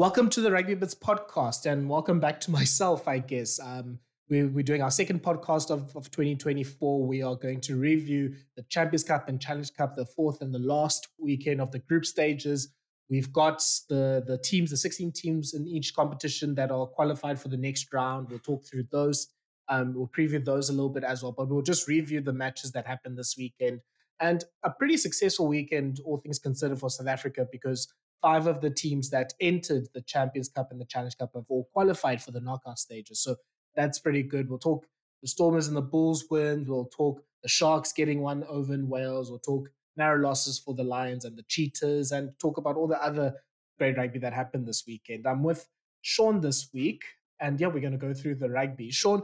Welcome to the Rugby Bits podcast, and welcome back to myself, I guess. Um, we're, we're doing our second podcast of, of 2024. We are going to review the Champions Cup and Challenge Cup, the fourth and the last weekend of the group stages. We've got the, the teams, the 16 teams in each competition that are qualified for the next round. We'll talk through those. Um, we'll preview those a little bit as well, but we'll just review the matches that happened this weekend. And a pretty successful weekend, all things considered, for South Africa because five of the teams that entered the Champions Cup and the Challenge Cup have all qualified for the knockout stages. So that's pretty good. We'll talk the Stormers and the Bulls wins. We'll talk the Sharks getting one over in Wales. We'll talk narrow losses for the Lions and the Cheetahs and talk about all the other great rugby that happened this weekend. I'm with Sean this week. And yeah, we're going to go through the rugby. Sean,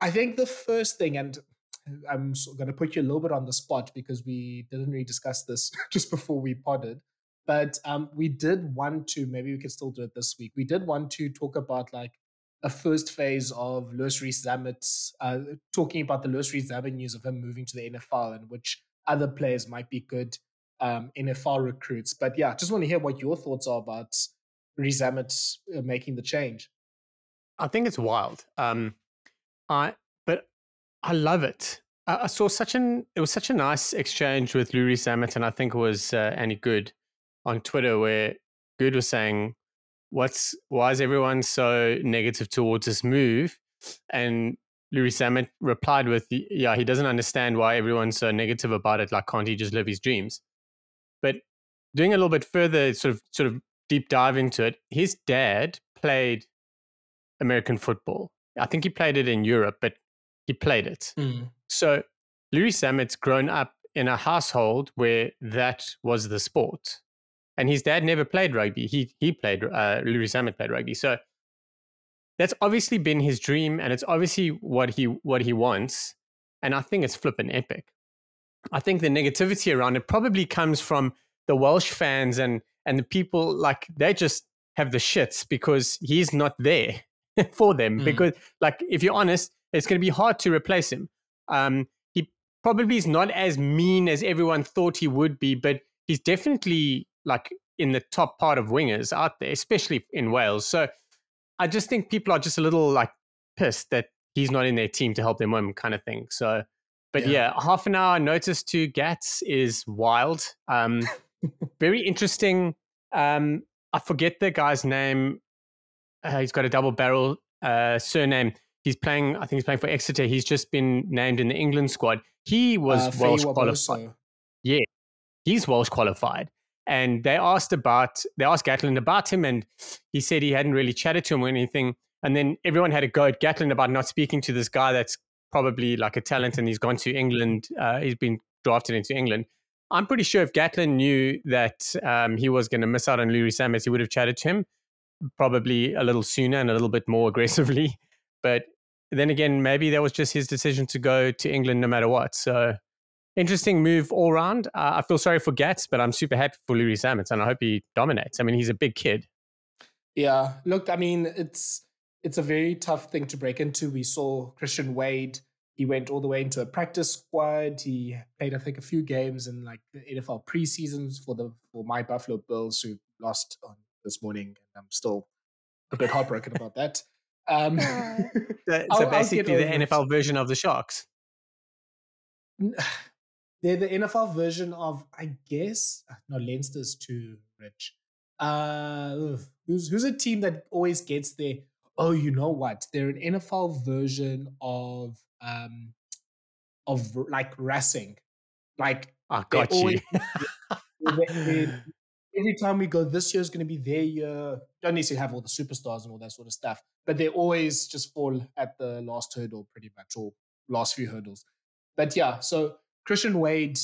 I think the first thing, and I'm going to put you a little bit on the spot because we didn't really discuss this just before we podded. But um, we did want to, maybe we could still do it this week. We did want to talk about like a first phase of Louis Rees-Zammit, uh, talking about the Louis Rees-Zammit news of him moving to the NFL and which other players might be good um, NFL recruits. But yeah, just want to hear what your thoughts are about Rees-Zammit uh, making the change. I think it's wild. Um, I but I love it. I, saw such an it was such a nice exchange with Louis Rees-Zammit and I think it was uh, Good on Twitter where Good was saying, "What's why is everyone so negative towards this move?" And Louis Rees-Zammit replied with, "Yeah, he doesn't understand why everyone's so negative about it. Like, can't he just live his dreams?" But doing a little bit further, sort of sort of deep dive into it, his dad played American football. I think he played it in Europe, but he played it. Mm. So Louis Rees-Zammit's grown up in a household where that was the sport and his dad never played rugby. He he played uh, Louis Rees-Zammit played rugby. So that's obviously been his dream, and it's obviously what he what he wants. And I think it's flipping epic. I think the negativity around it probably comes from the Welsh fans and and the people like they just have the shits because he's not there for them. Mm. Because like if you're honest, it's going to be hard to replace him. Um, he probably is not as mean as everyone thought he would be, but he's definitely like in the top part of wingers out there, especially in Wales. So I just think people are just a little like pissed that he's not in their team to help them win, kind of thing. So, but yeah, yeah half an hour notice to Gats is wild. Um, very interesting. Um, I forget the guy's name. Uh, he's got a double barrel uh, surname. He's playing. I think he's playing for Exeter. He's just been named in the England squad. He was uh, Welsh qualified. Yeah, he's Welsh qualified and they asked about they asked Gatland about him, and he said he hadn't really chatted to him or anything. And then everyone had a go at Gatland about not speaking to this guy that's probably like a talent, and he's gone to England. Uh, he's been drafted into England. I'm pretty sure if Gatland knew that um, he was going to miss out on Louis Zammit, he would have chatted to him probably a little sooner and a little bit more aggressively. But then again, maybe that was just his decision to go to England no matter what. So interesting move all round. Uh, I feel sorry for Gats, but I'm super happy for Louis Zammit, and I hope he dominates. I mean, he's a big kid. Yeah, look, I mean, it's it's a very tough thing to break into. We saw Christian Wade. He went all the way into a practice squad. He played, I think, a few games in like the NFL preseasons for the for my Buffalo Bills, who lost on this morning, and I'm still a bit heartbroken about that. Um, so, so I'll, basically, I'll the NFL it. version of the Sharks. They're the NFL version of, I guess. Uh, no, Leinster's too rich. Uh, who's who's a team that always gets there? Oh, you know what? They're an NFL version of um of like racing. Like I got you. every time we go, this year's going to be their year. Don't necessarily have all the superstars and all that sort of stuff, but they always just fall at the last hurdle, pretty much, or last few hurdles. But yeah, so Christian Wade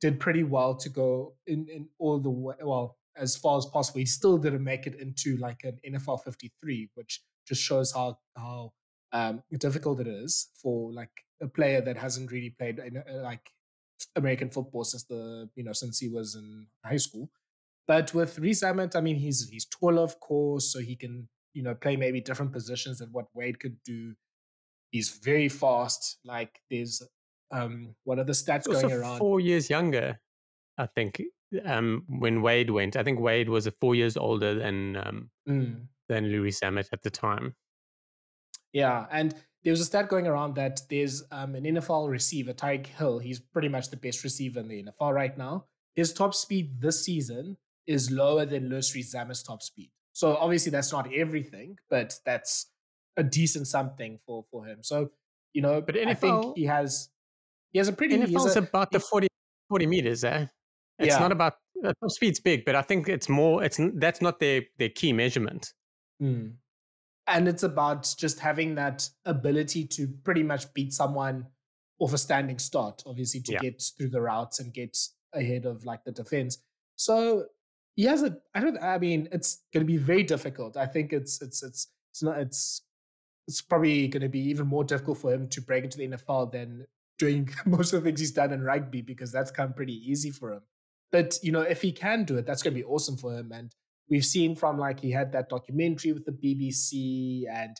did pretty well to go in, in all the way, well, as far as possible. He still didn't make it into like an NFL 53, which just shows how how um, difficult it is for like a player that hasn't really played in, uh, like American football since the you know since he was in high school. But with Rees-Zammit, I mean, he's he's taller, of course, so he can you know play maybe different positions than what Wade could do. He's very fast. Like there's um, what are the stats going around? Four years younger, I think. um, when Wade went. I think Wade was four years older than um, mm. than Louis Zammit at the time. Yeah, and there was a stat going around that there's um, an NFL receiver, Tyreek Hill. He's pretty much the best receiver in the NFL right now. His top speed this season is lower than Louis Zammit's top speed. So obviously that's not everything, but that's a decent something for for him. So you know, but NFL, I think he has he has a pretty. NFL's a, about the 40, 40 meters, eh? It's yeah. not about uh, speed's big, but I think it's more. It's that's not their their key measurement. Mm. And it's about just having that ability to pretty much beat someone off a standing start, obviously to yeah. get through the routes and get ahead of like the defense. So he has a. I don't. I mean, it's going to be very difficult. I think it's it's it's it's not. It's it's probably going to be even more difficult for him to break into the NFL than doing most of the things he's done in rugby because that's come pretty easy for him. But you know, if he can do it, that's going to be awesome for him. And we've seen from like he had that documentary with the BBC, and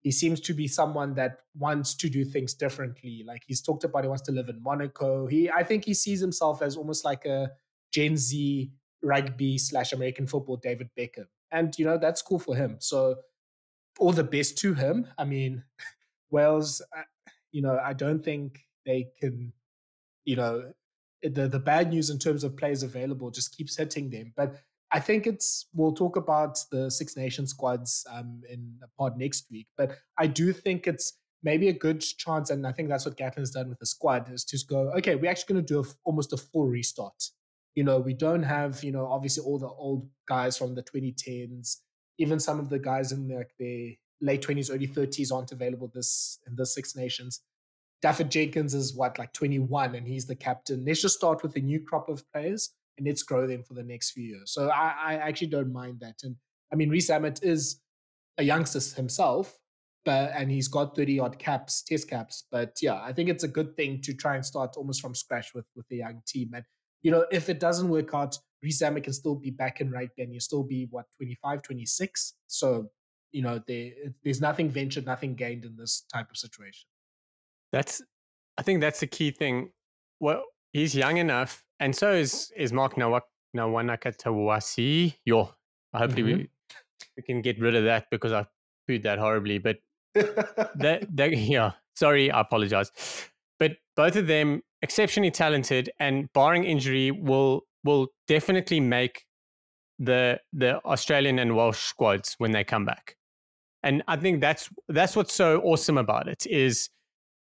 he seems to be someone that wants to do things differently. Like he's talked about, he wants to live in Monaco. He, I think, he sees himself as almost like a Gen Z rugby slash American football David Beckham, and you know that's cool for him. So all the best to him. I mean, Wales, uh, you know, I don't think they can, you know, the the bad news in terms of players available just keeps hitting them. But I think it's we'll talk about the Six Nations squads um, in a pod next week. But I do think it's maybe a good chance, and I think that's what Gatland's done with the squad is to go, okay, we're actually going to do a, almost a full restart. You know, we don't have, you know, obviously all the old guys from the 2010s, even some of the guys in like their late 20s, early 30s aren't available this in the Six Nations. Dafydd Jenkins is what, like 21, and he's the captain. Let's just start with a new crop of players and let's grow them for the next few years. So I, I actually don't mind that. And I mean, Rees-Zammit is a youngster himself, but and he's got 30 odd caps, test caps. But yeah, I think it's a good thing to try and start almost from scratch with with the young team. And you know, if it doesn't work out, Rees-Zammit can still be back in right then. You still be what 25, 26. So you know, there there's nothing ventured, nothing gained in this type of situation. That's, I think that's the key thing. Well, he's young enough, and so is is Mark Nawak Nawaqanitawase. Yo, hopefully mm-hmm. we, we can get rid of that because I pooed that horribly. But that, that, yeah, sorry, I apologize. But both of them exceptionally talented, and barring injury, will will definitely make the the Australian and Welsh squads when they come back. And I think that's that's what's so awesome about it is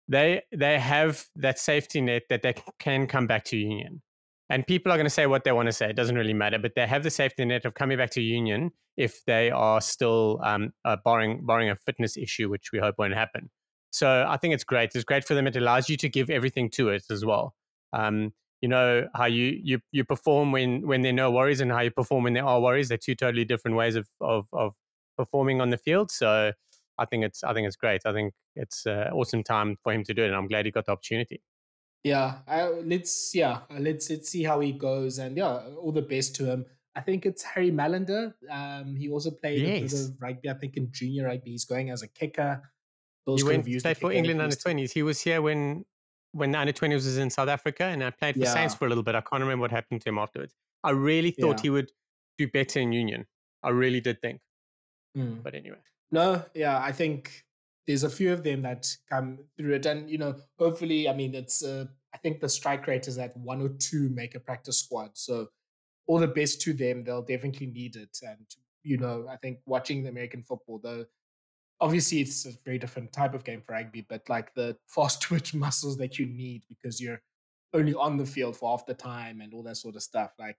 they they have that safety net that they can come back to union. And people are going to say what they want to say. It doesn't really matter, but they have the safety net of coming back to union if they are still um, uh, barring barring a fitness issue, which we hope won't happen. So I think it's great. It's great for them. It allows you to give everything to it as well. Um, you know how you you you perform when when there are no worries, and how you perform when there are worries. They're two totally different ways of of, of performing on the field. So I think it's I think it's great. I think it's an awesome time for him to do it, and I'm glad he got the opportunity. Yeah, I, let's yeah let's let's see how he goes, and yeah, all the best to him. I think it's Harry Mallinder. Um, he also played yes. a bit of rugby. I think in junior rugby, he's going as a kicker. Those he went to play for England under twenties. He was here when when under twenties was in South Africa, and I played for yeah. Saints for a little bit. I can't remember what happened to him afterwards. I really thought yeah. he would do better in Union. I really did think. Mm. But anyway. No, yeah, I think there's a few of them that come through it. And, you know, hopefully, I mean, it's, uh, I think the strike rate is at one or two make a practice squad. So all the best to them. They'll definitely need it. And, you know, I think watching the American football, though, obviously it's a very different type of game for rugby, but like the fast twitch muscles that you need because you're only on the field for half the time and all that sort of stuff. Like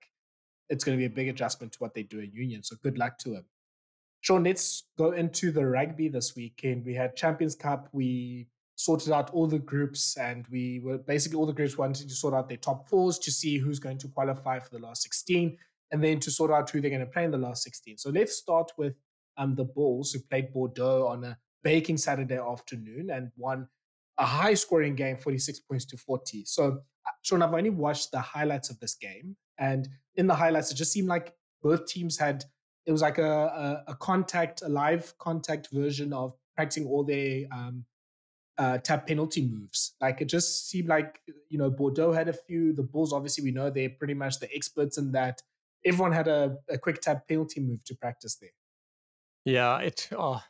it's going to be a big adjustment to what they do in union. So good luck to them. Sean, let's go into the rugby this weekend. We had Champions Cup. We sorted out all the groups, and we were basically all the groups wanted to sort out their top fours to see who's going to qualify for the last 16, and then to sort out who they're going to play in the last 16. So let's start with um, the Bulls, who played Bordeaux on a baking Saturday afternoon and won a high scoring game, 46 points to 40. So, uh, Sean, I've only watched the highlights of this game. And in the highlights, it just seemed like both teams had it was like a, a, a contact, a live contact version of practicing all their um, uh, tap penalty moves. Like it just seemed like you know Bordeaux had a few. The Bulls, obviously, we know they're pretty much the experts in that. Everyone had a, a quick tap penalty move to practice there. Yeah, it. Oh,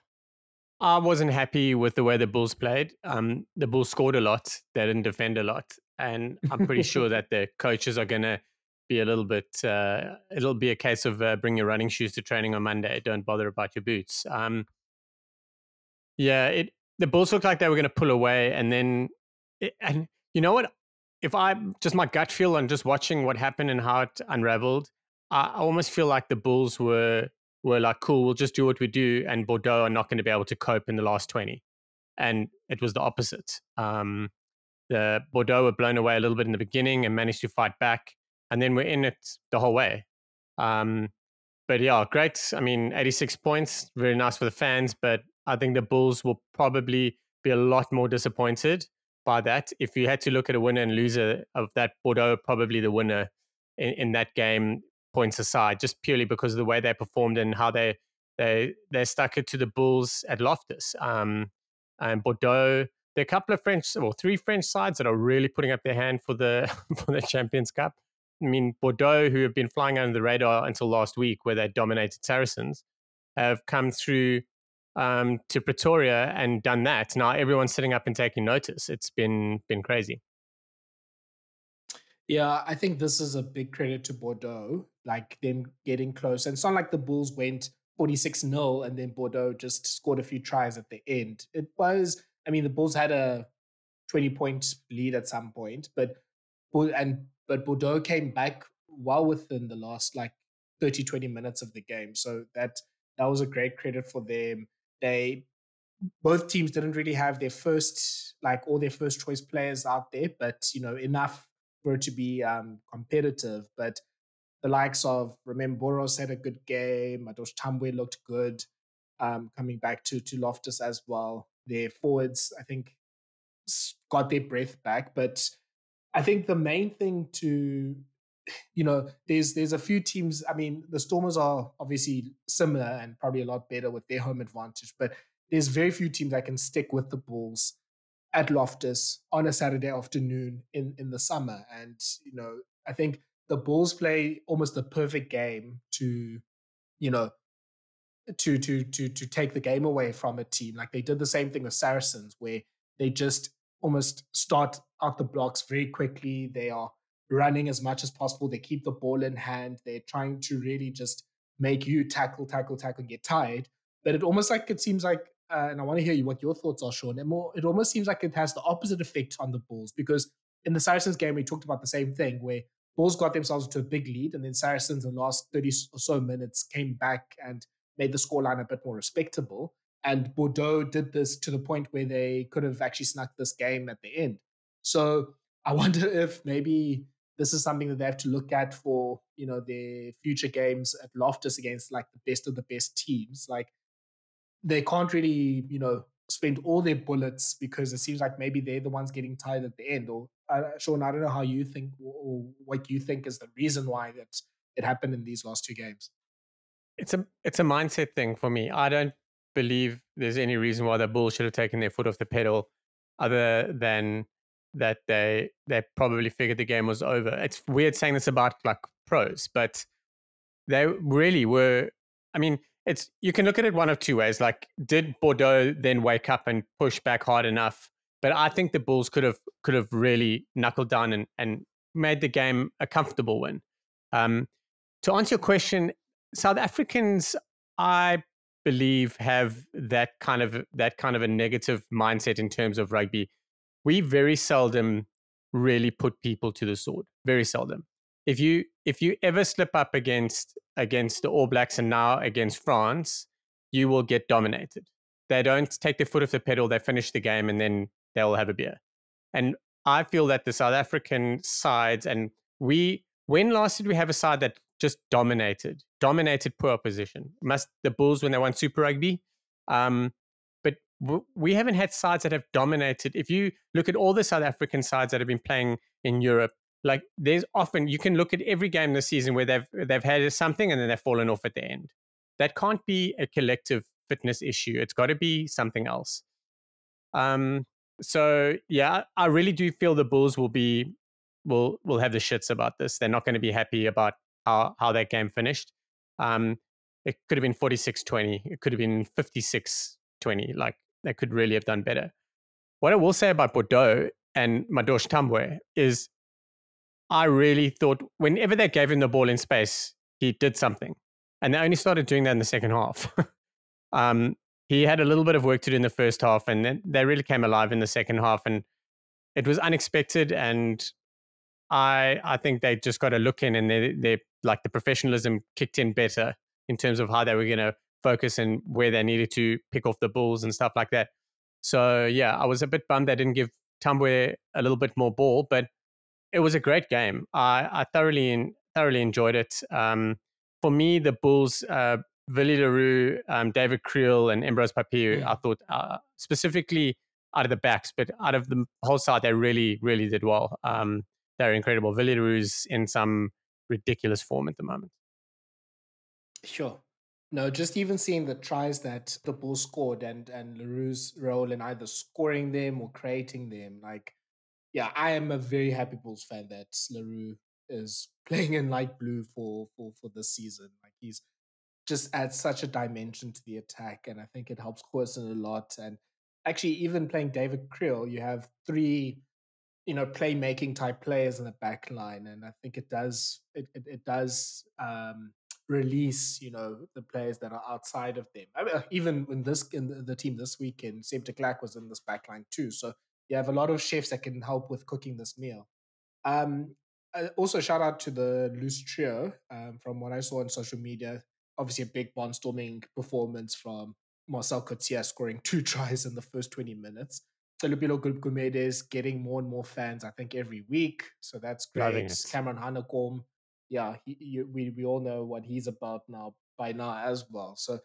I wasn't happy with the way the Bulls played. Um, the Bulls scored a lot. They didn't defend a lot, and I'm pretty sure that the coaches are going to be a little bit. Uh, it'll be a case of uh, bring your running shoes to training on Monday. Don't bother about your boots. Um, yeah, it the Bulls looked like they were going to pull away, and then it, and you know what? If I just my gut feel and just watching what happened and how it unraveled, I, I almost feel like the Bulls were were like, cool, we'll just do what we do, and Bordeaux are not going to be able to cope in the last 20. And it was the opposite. Um, the Bordeaux were blown away a little bit in the beginning and managed to fight back, and then we're in it the whole way. Um, but yeah, great. I mean, 86 points, very nice for the fans, but I think the Bulls will probably be a lot more disappointed by that. If you had to look at a winner and loser of that, Bordeaux probably the winner in, in that game points aside, just purely because of the way they performed and how they they they stuck it to the Bulls at Loftus. Um, and Bordeaux, there are a couple of French or three French sides that are really putting up their hand for the for the Champions Cup. I mean, Bordeaux, who have been flying under the radar until last week, where they dominated Saracens, have come through um, to Pretoria and done that. Now everyone's sitting up and taking notice. It's been been crazy. Yeah, I think this is a big credit to Bordeaux, like them getting close. And it's not like the Bulls went 46 0 and then Bordeaux just scored a few tries at the end. It was, I mean, the Bulls had a 20 point lead at some point, but and but Bordeaux came back well within the last like 30, 20 minutes of the game. So that that was a great credit for them. They both teams didn't really have their first like all their first choice players out there, but you know, enough for it to be um, competitive. But the likes of Romain Buros had a good game. Madosh Tambwe looked good. Um, coming back to to Loftus as well. Their forwards, I think, got their breath back. But I think the main thing to you know, there's there's a few teams. I mean, the Stormers are obviously similar and probably a lot better with their home advantage, but there's very few teams that can stick with the Bulls at Loftus on a Saturday afternoon in in the summer. And you know, I think the Bulls play almost the perfect game to, you know, to to to to take the game away from a team. Like they did the same thing with Saracens, where they just almost start out the blocks very quickly. They are running as much as possible. They keep the ball in hand. They're trying to really just make you tackle, tackle, tackle, get tired. But it almost like it seems like, uh, and I want to hear you what your thoughts are, Sean. It more, it almost seems like it has the opposite effect on the Bulls because in the Saracens game we talked about the same thing where Bulls got themselves to a big lead, and then Saracens in the last thirty or so minutes came back and made the scoreline a bit more respectable. And Bordeaux did this to the point where they could have actually snuck this game at the end. So I wonder if maybe this is something that they have to look at for you know their future games at Loftus against like the best of the best teams. Like they can't really you know spend all their bullets because it seems like maybe they're the ones getting tired at the end. Or uh, Sean, I don't know how you think or what you think is the reason why that it happened in these last two games. It's a it's a mindset thing for me. I don't believe there's any reason why the Bulls should have taken their foot off the pedal, other than that they they probably figured the game was over. It's weird saying this about like pros, but they really were. I mean, it's you can look at it one of two ways. Like, did Bordeaux then wake up and push back hard enough? But I think the Bulls could have could have really knuckled down and, and made the game a comfortable win. Um, to answer your question, South Africans, I believe, have that kind of that kind of a negative mindset in terms of rugby we very seldom really put people to the sword. Very seldom. If you if you ever slip up against against the All Blacks and now against France, you will get dominated. They don't take their foot off the pedal. They finish the game and then they'll have a beer. And I feel that the South African sides and we when last did we have a side that just dominated, dominated poor opposition? Must the Bulls when they won Super Rugby? Um, we haven't had sides that have dominated. If you look at all the South African sides that have been playing in Europe, like there's often you can look at every game this season where they've they've had something and then they've fallen off at the end. That can't be a collective fitness issue. It's got to be something else. Um, So yeah, I really do feel the Bulls will be will will have the shits about this. They're not going to be happy about how how that game finished. Um, it could have been 46-20. It could have been 56-20. Like they could really have done better. What I will say about Bordeaux and Madosh Tambwe is I really thought whenever they gave him the ball in space, he did something. And they only started doing that in the second half. um, he had a little bit of work to do in the first half, and then they really came alive in the second half. And it was unexpected. And I I think they just got a look in, and they they like the professionalism kicked in better in terms of how they were going to focus and where they needed to pick off the bulls and stuff like that. So yeah, I was a bit bummed they didn't give Tambwe a little bit more ball, but it was a great game. I, I thoroughly thoroughly enjoyed it. Um, for me, the Bulls, uh, Roux, um, David Kriel, and Embrose Papier, mm. I thought uh, specifically out of the backs, but out of the whole side, they really, really did well. Um, they're incredible. Willie le Roux's in some ridiculous form at the moment. Sure. No, just even seeing the tries that the Bulls scored and and le Roux's role in either scoring them or creating them, like yeah, I am a very happy Bulls fan that le Roux is playing in light blue for for for this season. Like he's just adds such a dimension to the attack, and I think it helps Corson a lot. And actually, even playing David Kriel, you have three, you know, playmaking type players in the back line, and I think it does it it, it does um, release you know the players that are outside of them. I mean, even in this in the, the team this weekend, Seb de Klerk was in this back line too. So you have a lot of chefs that can help with cooking this meal. Um, uh, also, shout out to the loose trio. Um, from what I saw on social media, obviously a big barnstorming performance from Marcell Coetzee scoring two tries in the first 20 minutes. Selupilo Gumede is getting more and more fans, I think, every week. So that's great. Cameron Hanekom, yeah, he, he, we, we all know what he's about now by now as well. So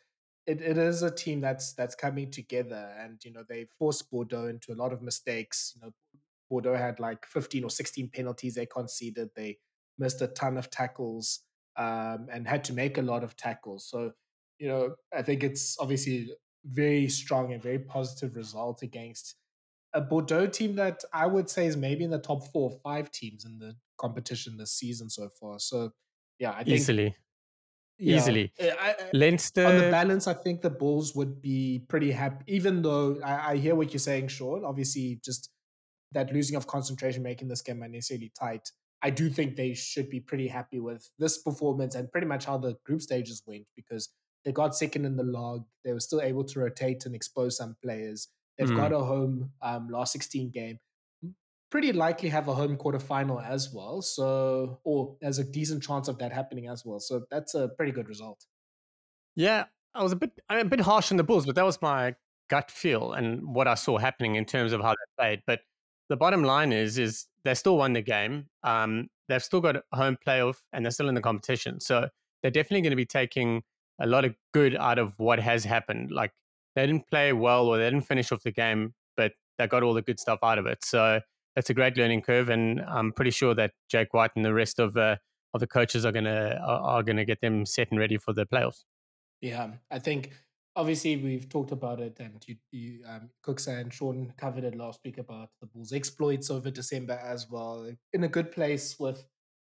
it, it is a team that's that's coming together and you know they forced Bordeaux into a lot of mistakes. You know, Bordeaux had like 15 or 16 penalties they conceded. They missed a ton of tackles um, and had to make a lot of tackles. So, you know, I think it's obviously very strong and very positive result against a Bordeaux team that I would say is maybe in the top four or five teams in the competition this season so far. So, yeah, I think easily, yeah, easily. Eh, I, I, Leinster on the balance, I think the Bulls would be pretty happy. Even though I, I hear what you're saying, Sean. Obviously, just that losing of concentration making this game unnecessarily tight. I do think they should be pretty happy with this performance and pretty much how the group stages went because they got second in the log. They were still able to rotate and expose some players. They've mm. got a home um, last 16 game. Pretty likely have a home quarterfinal as well. So, or there's a decent chance of that happening as well. So that's a pretty good result. Yeah, I was a bit, I'm a bit harsh on the Bulls, but that was my gut feel and what I saw happening in terms of how they played. But the bottom line is is they still won the game. Um, they've still got a home playoff and they're still in the competition. So they're definitely going to be taking a lot of good out of what has happened. Like they didn't play well or they didn't finish off the game, but they got all the good stuff out of it. So it's a great learning curve, and I'm pretty sure that Jake White and the rest of uh, of the coaches are gonna are, gonna get them set and ready for the playoffs. Yeah, I think obviously we've talked about it, and you, you um, Cooks and Sean covered it last week about the Bulls' exploits over December as well. In a good place with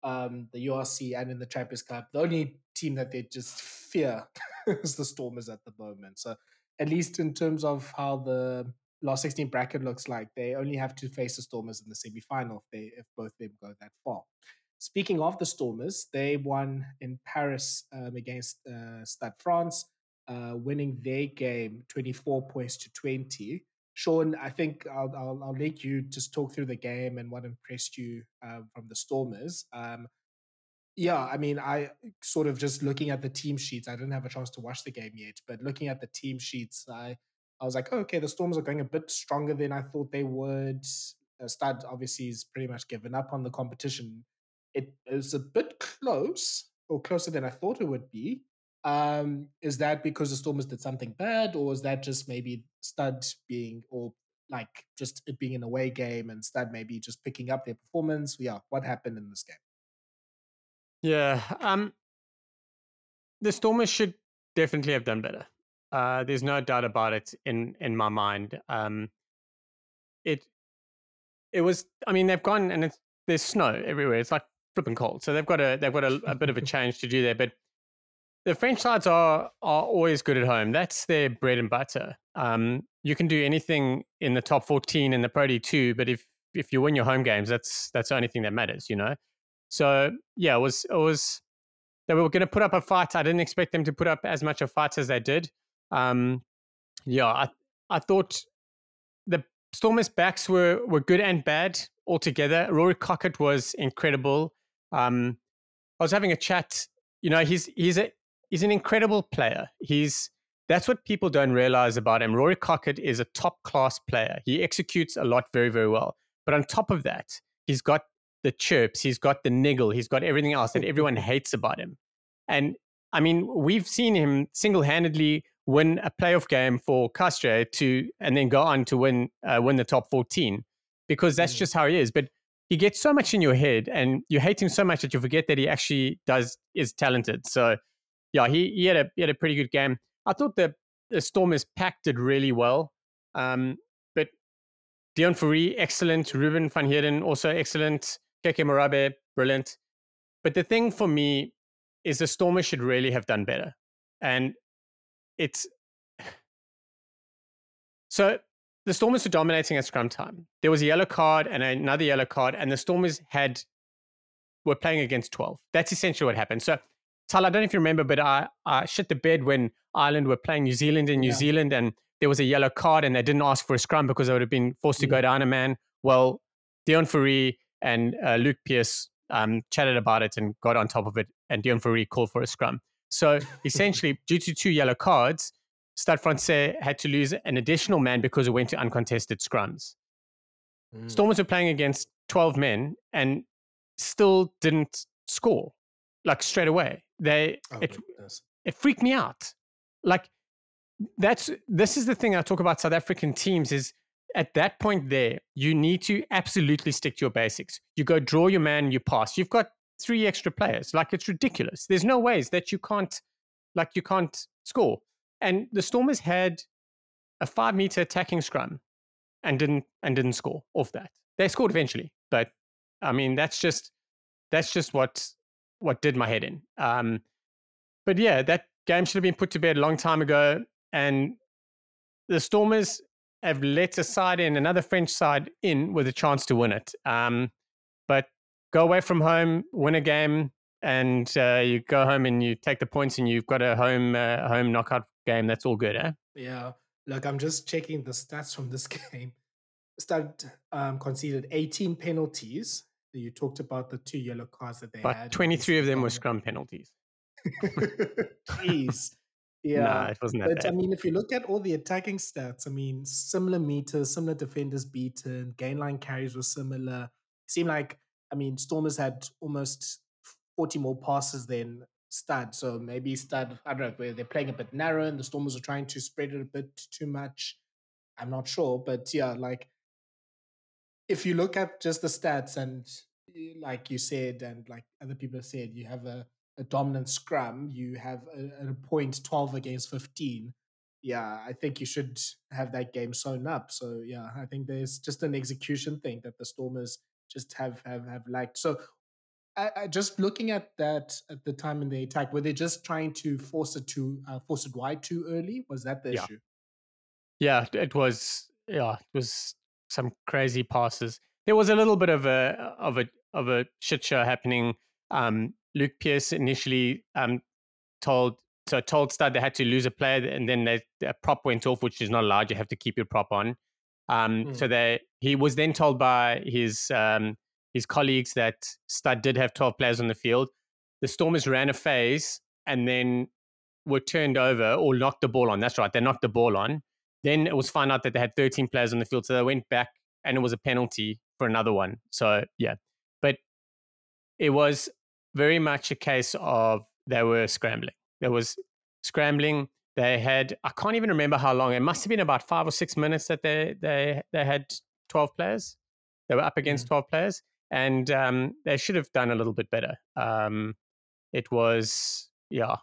um, the URC and in the Champions Cup. The only team that they just fear is the Stormers at the moment. So at least in terms of how the last 16 bracket looks like, they only have to face the Stormers in the semi-final if they if both of them go that far. Speaking of the Stormers, they won in Paris um, against uh, Stade France uh, winning their game 24 points to 20. Sean, I think I'll, I'll, I'll let you just talk through the game and what impressed you uh, from the Stormers. Um, yeah, I mean, I sort of just looking at the team sheets. I didn't have a chance to watch the game yet, but looking at the team sheets, I I was like, oh, okay, the Storms are going a bit stronger than I thought they would. Uh, Stade obviously is pretty much given up on the competition. It was a bit close, or closer than I thought it would be. Um, is that because the Stormers did something bad, or is that just maybe Stade being, or like just it being an away game and Stade maybe just picking up their performance? Yeah, what happened in this game? Yeah, um, the Stormers should definitely have done better. Uh, there's no doubt about it in in my mind. Um, it it was. I mean, they've gone and it's there's snow everywhere. It's like flipping cold, so they've got a they've got a, a bit of a change to do there. But the French sides are are always good at home. That's their bread and butter. Um, you can do anything in the top 14 in the Pro D2, but if if you win your home games, that's that's the only thing that matters, you know. So yeah, it was it was they were going to put up a fight. I didn't expect them to put up as much of fight as they did. Um, yeah, I I thought the Stormers backs were were good and bad altogether. Rory Kockott was incredible. Um, I was having a chat. You know, he's he's a he's an incredible player. He's that's what people don't realize about him. Rory Kockott is a top class player. He executes a lot very very well. But on top of that, he's got the chirps, he's got the niggle, he's got everything else that everyone hates about him. And I mean, we've seen him single handedly win a playoff game for Castres to, and then go on to win uh, win the top 14 because that's mm. just how he is. But he gets so much in your head and you hate him so much that you forget that he actually does is talented. So yeah, he, he had a he had a pretty good game. I thought the the Stormers packed it really well. Um, but Deon Fourie, excellent. Ruben van Heerden, also excellent. Keke Morabe, brilliant. But the thing for me is the Stormers should really have done better. And it's so the Stormers were dominating at scrum time. There was a yellow card and another yellow card, and the Stormers had were playing against 12. That's essentially what happened. So Tal, I don't know if you remember, but I, I shit the bed when Ireland were playing New Zealand in New yeah. Zealand and there was a yellow card and they didn't ask for a scrum because they would have been forced to go mm. down a man. Well, Deon Fourie and uh, Luke Pearce um, chatted about it and got on top of it, and Deon Fourie called for a scrum. So essentially, due to two yellow cards, Stade Francais had to lose an additional man because it went to uncontested scrums. Mm. Stormers were playing against 12 men and still didn't score like straight away. They oh, it, it freaked me out. Like that's this is the thing I talk about South African teams is at that point there, you need to absolutely stick to your basics. You go draw your man, you pass. You've got three extra players. Like it's ridiculous. There's no ways that you can't, like you can't score. And the Stormers had a five meter attacking scrum and didn't and didn't score off that. They scored eventually, but I mean that's just that's just what what did my head in. Um, but yeah, that game should have been put to bed a long time ago. And the Stormers have let a side in, another French side in with a chance to win it. Um, but go away from home, win a game, and uh, you go home and you take the points, and you've got a home uh, home knockout game. That's all good, eh? Yeah. Look, I'm just checking the stats from this game. Stade um, conceded 18 penalties. You talked about the two yellow cards that they but had. 23 of them were scrum penalties. Jeez. Yeah, nah, it wasn't that but bad. I mean, if you look at all the attacking stats, I mean, similar meters, similar defenders beaten, gain line carries were similar. It seemed like, I mean, Stormers had almost 40 more passes than Stade. So maybe Stade, I don't know, where they're playing a bit narrow and the Stormers are trying to spread it a bit too much. I'm not sure. But yeah, like if you look at just the stats and eh, like you said, and like other people have said, you have a a dominant scrum, you have a, a point 12 against 15. Yeah, I think you should have that game sewn up. So yeah, I think there's just an execution thing that the Stormers just have have have lacked. So I, I, just looking at that at the time in the attack, were they just trying to force it to uh, force it wide too early? Was that the yeah. issue? Yeah, it was. Yeah, it was some crazy passes. There was a little bit of a of a of a shit show happening um, Luke Pearce initially um, told so told Stade they had to lose a player, and then they, a prop went off, which is not allowed. You have to keep your prop on. Um, mm. So they he was then told by his um, his colleagues that Stade did have twelve players on the field. The Stormers ran a phase and then were turned over or knocked the ball on. That's right, they knocked the ball on. Then it was found out that they had 13 players on the field, so they went back and it was a penalty for another one. So yeah, but it was very much a case of they were scrambling. There was scrambling. They had I can't even remember how long. It must have been about five or six minutes that they they they had twelve players. They were up against mm. twelve players, and um, they should have done a little bit better. Um, it was yeah.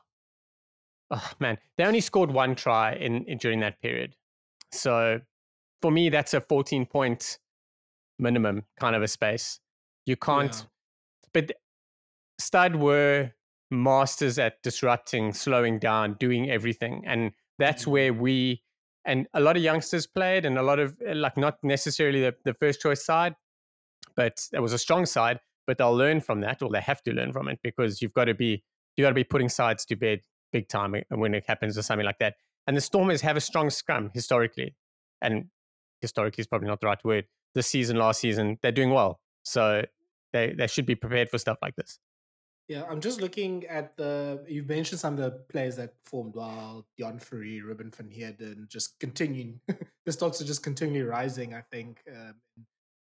Oh man, they only scored one try in, in during that period. So for me, that's a 14 point minimum kind of a space. You can't, yeah. but Stade were masters at disrupting, slowing down, doing everything. And that's mm-hmm. where we, and a lot of youngsters played and a lot of, eh, like, not necessarily the, the first choice side, but it was a strong side, but they'll learn from that or they have to learn from it because you've got to be, you got to be putting sides to bed big time when it happens or something like that. And the Stormers have a strong scrum historically. And historically is probably not the right word. This season, last season, they're doing well. So they, they should be prepared for stuff like this. Yeah, I'm just looking at the. You've mentioned some of the players that performed well, Deon Fourie, Ruben van Heerden, just continuing. the stocks are just continually rising, I think, um,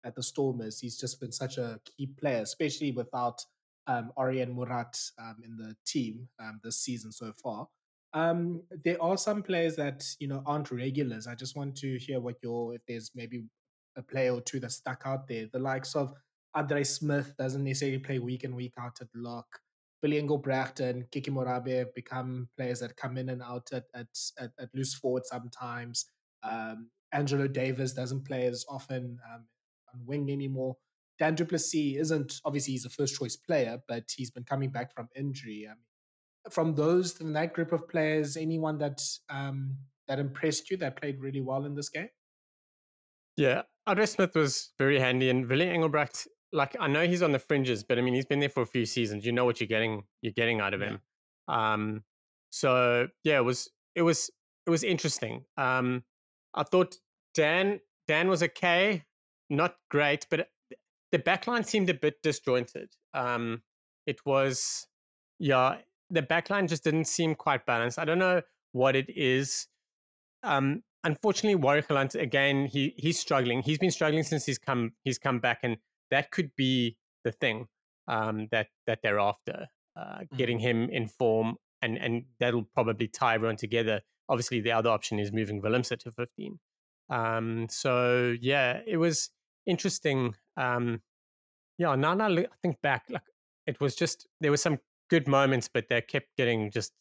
at the Stormers. He's just been such a key player, especially without um, Arian Moerat um, in the team um, this season so far. Um, there are some players that you know aren't regulars. I just want to hear what your if there's maybe a player or two that stuck out there. The likes of Andre Smith doesn't necessarily play week in, week out at lock. Billy Engelbrecht and Keke Morabe become players that come in and out at, at, at, at loose forward sometimes. Um, Angelo Davids doesn't play as often um, on wing anymore. Dan du Plessis isn't, obviously, he's a first choice player, but he's been coming back from injury. I mean, from those, from that group of players, anyone that um, that impressed you that played really well in this game? Yeah, Andre Smith was very handy, and Willie Engelbrecht like I know he's on the fringes, but I mean he's been there for a few seasons. You know what you're getting you're getting out of yeah. him. Um, so yeah, it was it was it was interesting. Um, I thought Dan Dan was okay, not great, but the backline seemed a bit disjointed. Um, it was yeah, the backline just didn't seem quite balanced. I don't know what it is. Um, unfortunately, Warwick Gelant again, he he's struggling. He's been struggling since he's come he's come back and that could be the thing um, that that they're after, uh, mm-hmm. getting him in form, and and that'll probably tie everyone together. Obviously, the other option is moving Willemse to 15. Um, so yeah, it was interesting. Um, yeah, now, now I think back, like it was just there were some good moments, but they kept getting just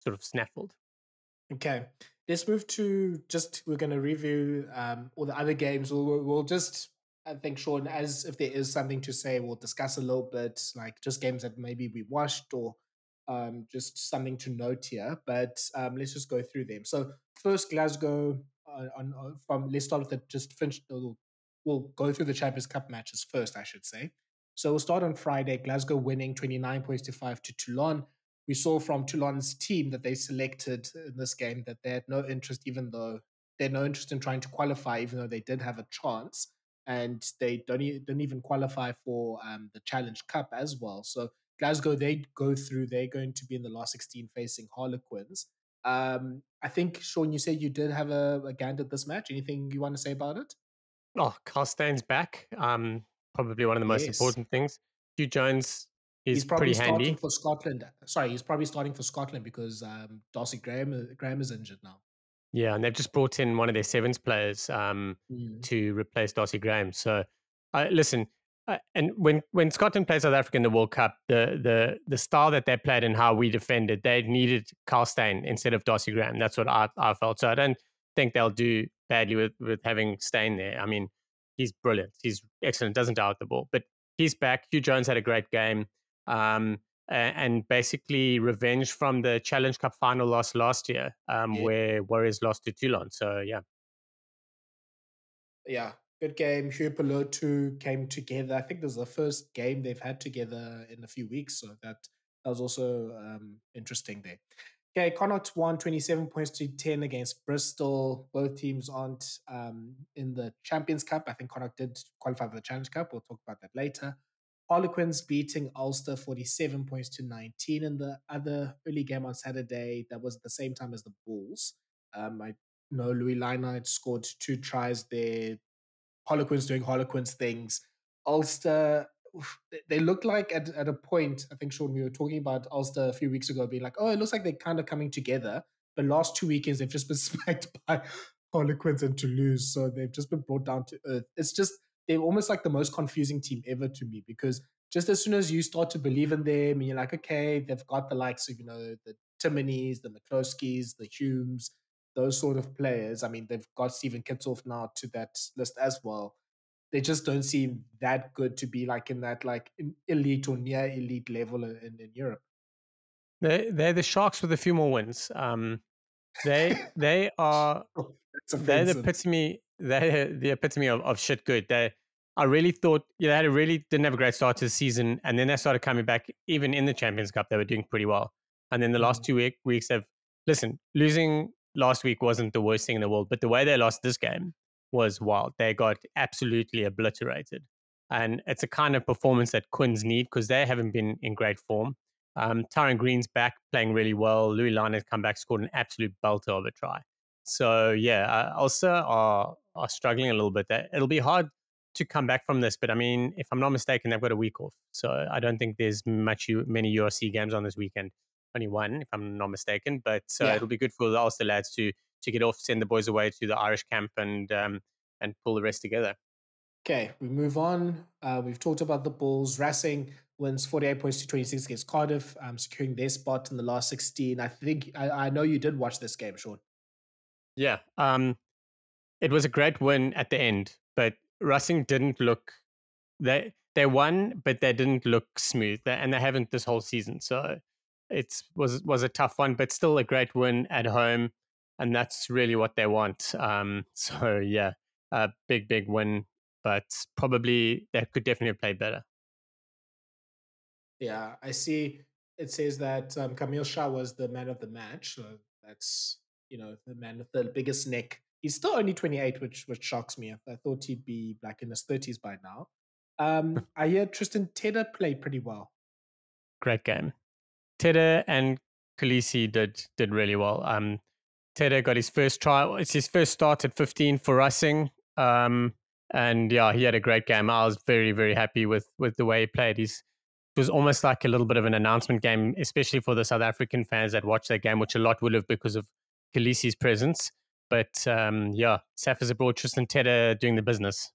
sort of snaffled. Okay, let's move to just we're going to review um, all the other games. We'll, we'll just I think Sean, as if there is something to say, we'll discuss a little bit, like just games that maybe we watched or um, just something to note here. But um, let's just go through them. So first, Glasgow. Uh, on, from let's start with the just finish. We'll, we'll go through the Champions Cup matches first, I should say. So we'll start on Friday. Glasgow winning twenty nine points to five to Toulon. We saw from Toulon's team that they selected in this game that they had no interest, even though they had no interest in trying to qualify, even though they did have a chance and they don't, e- don't even qualify for um, the Challenge Cup as well. So Glasgow, they go through, they're going to be in the last 16 facing Harlequins. Um, I think, Sean, you said you did have a, a gander at this match. Anything you want to say about it? Oh, Carl Steyn's back. Um, probably one of the most yes. important things. Huw Jones is he's probably pretty starting handy. for Scotland. Sorry, he's probably starting for Scotland because um, Darcy Graham Graham is injured now. Yeah, and they've just brought in one of their sevens players um, mm. to replace Darcy Graham. So, uh, listen, uh, and when when Scotland played South Africa in the World Cup, the the the style that they played and how we defended, they needed Carl Steyn instead of Darcy Graham. That's what I, I felt. So I don't think they'll do badly with with having Steyn there. I mean, he's brilliant. He's excellent. Doesn't doubt the ball, but he's back. Huw Jones had a great game. Um, and basically revenge from the Challenge Cup final loss last year, um, yeah. where Warriors lost to Toulon. So yeah, yeah, good game. Hugh Pelotu came together. I think this is the first game they've had together in a few weeks, so that that was also um, interesting there. Okay, Connacht won 27 points to 10 against Bristol. Both teams aren't um, in the Champions Cup. I think Connacht did qualify for the Challenge Cup. We'll talk about that later. Harlequins beating Ulster 47 points to 19 in the other early game on Saturday. That was at the same time as the Bulls. Um, I know Louis had scored two tries there. Harlequins doing Harlequins things. Ulster, they look like at, at a point, I think, Sean, we were talking about Ulster a few weeks ago, being like, oh, it looks like they're kind of coming together. But last two weekends, they've just been smacked by Harlequins and Toulouse. So they've just been brought down to earth. It's just they're almost like the most confusing team ever to me because just as soon as you start to believe in them and you're like, okay, they've got the likes of, you know, the Timoneys, the McCloskeys, the Humes, those sort of players. I mean, they've got Steven Kitshoff now to that list as well. They just don't seem that good to be like in that like elite or near elite level in, in Europe. They they're the Sharks with a few more wins. Um, they they are oh, they're the epitome they're the epitome of, of shit good. They I really thought yeah, they had a really didn't have a great start to the season, and then they started coming back. Even in the Champions Cup, they were doing pretty well. And then the last mm. two week, weeks, they've listen losing last week wasn't the worst thing in the world, but the way they lost this game was wild. They got absolutely obliterated, and it's a kind of performance that Quins need because they haven't been in great form. Um, Tyrone Green's back playing really well. Louis Lynn has come back, scored an absolute belter of a try. So yeah, uh, Ulster are are struggling a little bit. There. It'll be hard to come back from this, but I mean, if I'm not mistaken, they've got a week off, so I don't think there's much many URC games on this weekend. Only one, if I'm not mistaken. But uh, yeah. it'll be good for the Ulster lads to to get off, send the boys away to the Irish camp, and um, and pull the rest together. Okay, we move on. Uh, we've talked about the Bulls. Racing wins 48 points to 26 against Cardiff, um, securing their spot in the last 16. I think I, I know you did watch this game, Sean. Yeah, um, it was a great win at the end, but Racing didn't look they they won, but they didn't look smooth, and they haven't this whole season. So it was was a tough one, but still a great win at home, and that's really what they want. Um, so yeah, a big big win, but probably they could definitely play better. Yeah, I see. It says that um, Camille Chat was the man of the match. So that's you know the man with the biggest neck He's still only 28, which which shocks me. I, thought he'd be like in his 30s by now. Um, I hear Tristan Tedder played pretty well. Great game. Tedder and Kolisi did did really well. Um, Tedder got his first trial. It's his first start at 15 for Racing. Um, and yeah, he had a great game. I was very very happy with with the way he played. He's it was almost like a little bit of an announcement game, especially for the South African fans that watched that game, which a lot would have because of Kolisi's presence. But um, yeah, Saf is abroad, Tristan Tedder doing the business.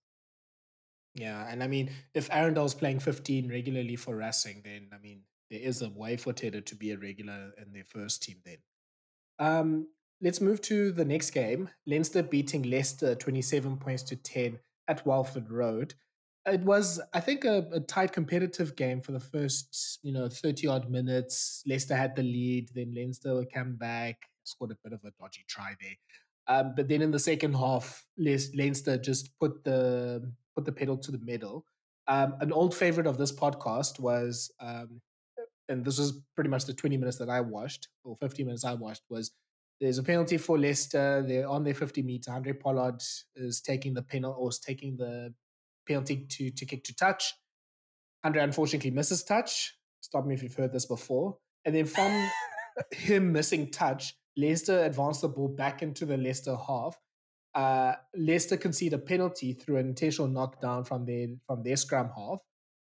Yeah, and I mean, if Arundell's playing 15 regularly for Racing, then I mean, there is a way for Tedder to be a regular in their first team then. Um, let's move to the next game. Leinster beating Leicester 27 points to 10 at Welford Road. It was, I think, a, a tight competitive game for the first, you know, 30 odd minutes. Leicester had the lead, then Leinster would come back, scored a bit of a dodgy try there. Um, but then in the second half, Leinster just put the put the pedal to the metal. Um, an old favorite of this podcast was, um, and this was pretty much the 20 minutes that I watched, or 50 minutes I watched, was there's a penalty for Leicester. They're on their 50 meter. Handré Pollard is taking the penalty or is taking the penalty to, to kick to touch. Handré unfortunately misses touch. Stop me if you've heard this before. And then from him missing touch, Leicester advanced the ball back into the Leicester half. Uh, Leicester concede a penalty through an intentional knockdown from their from their scrum half.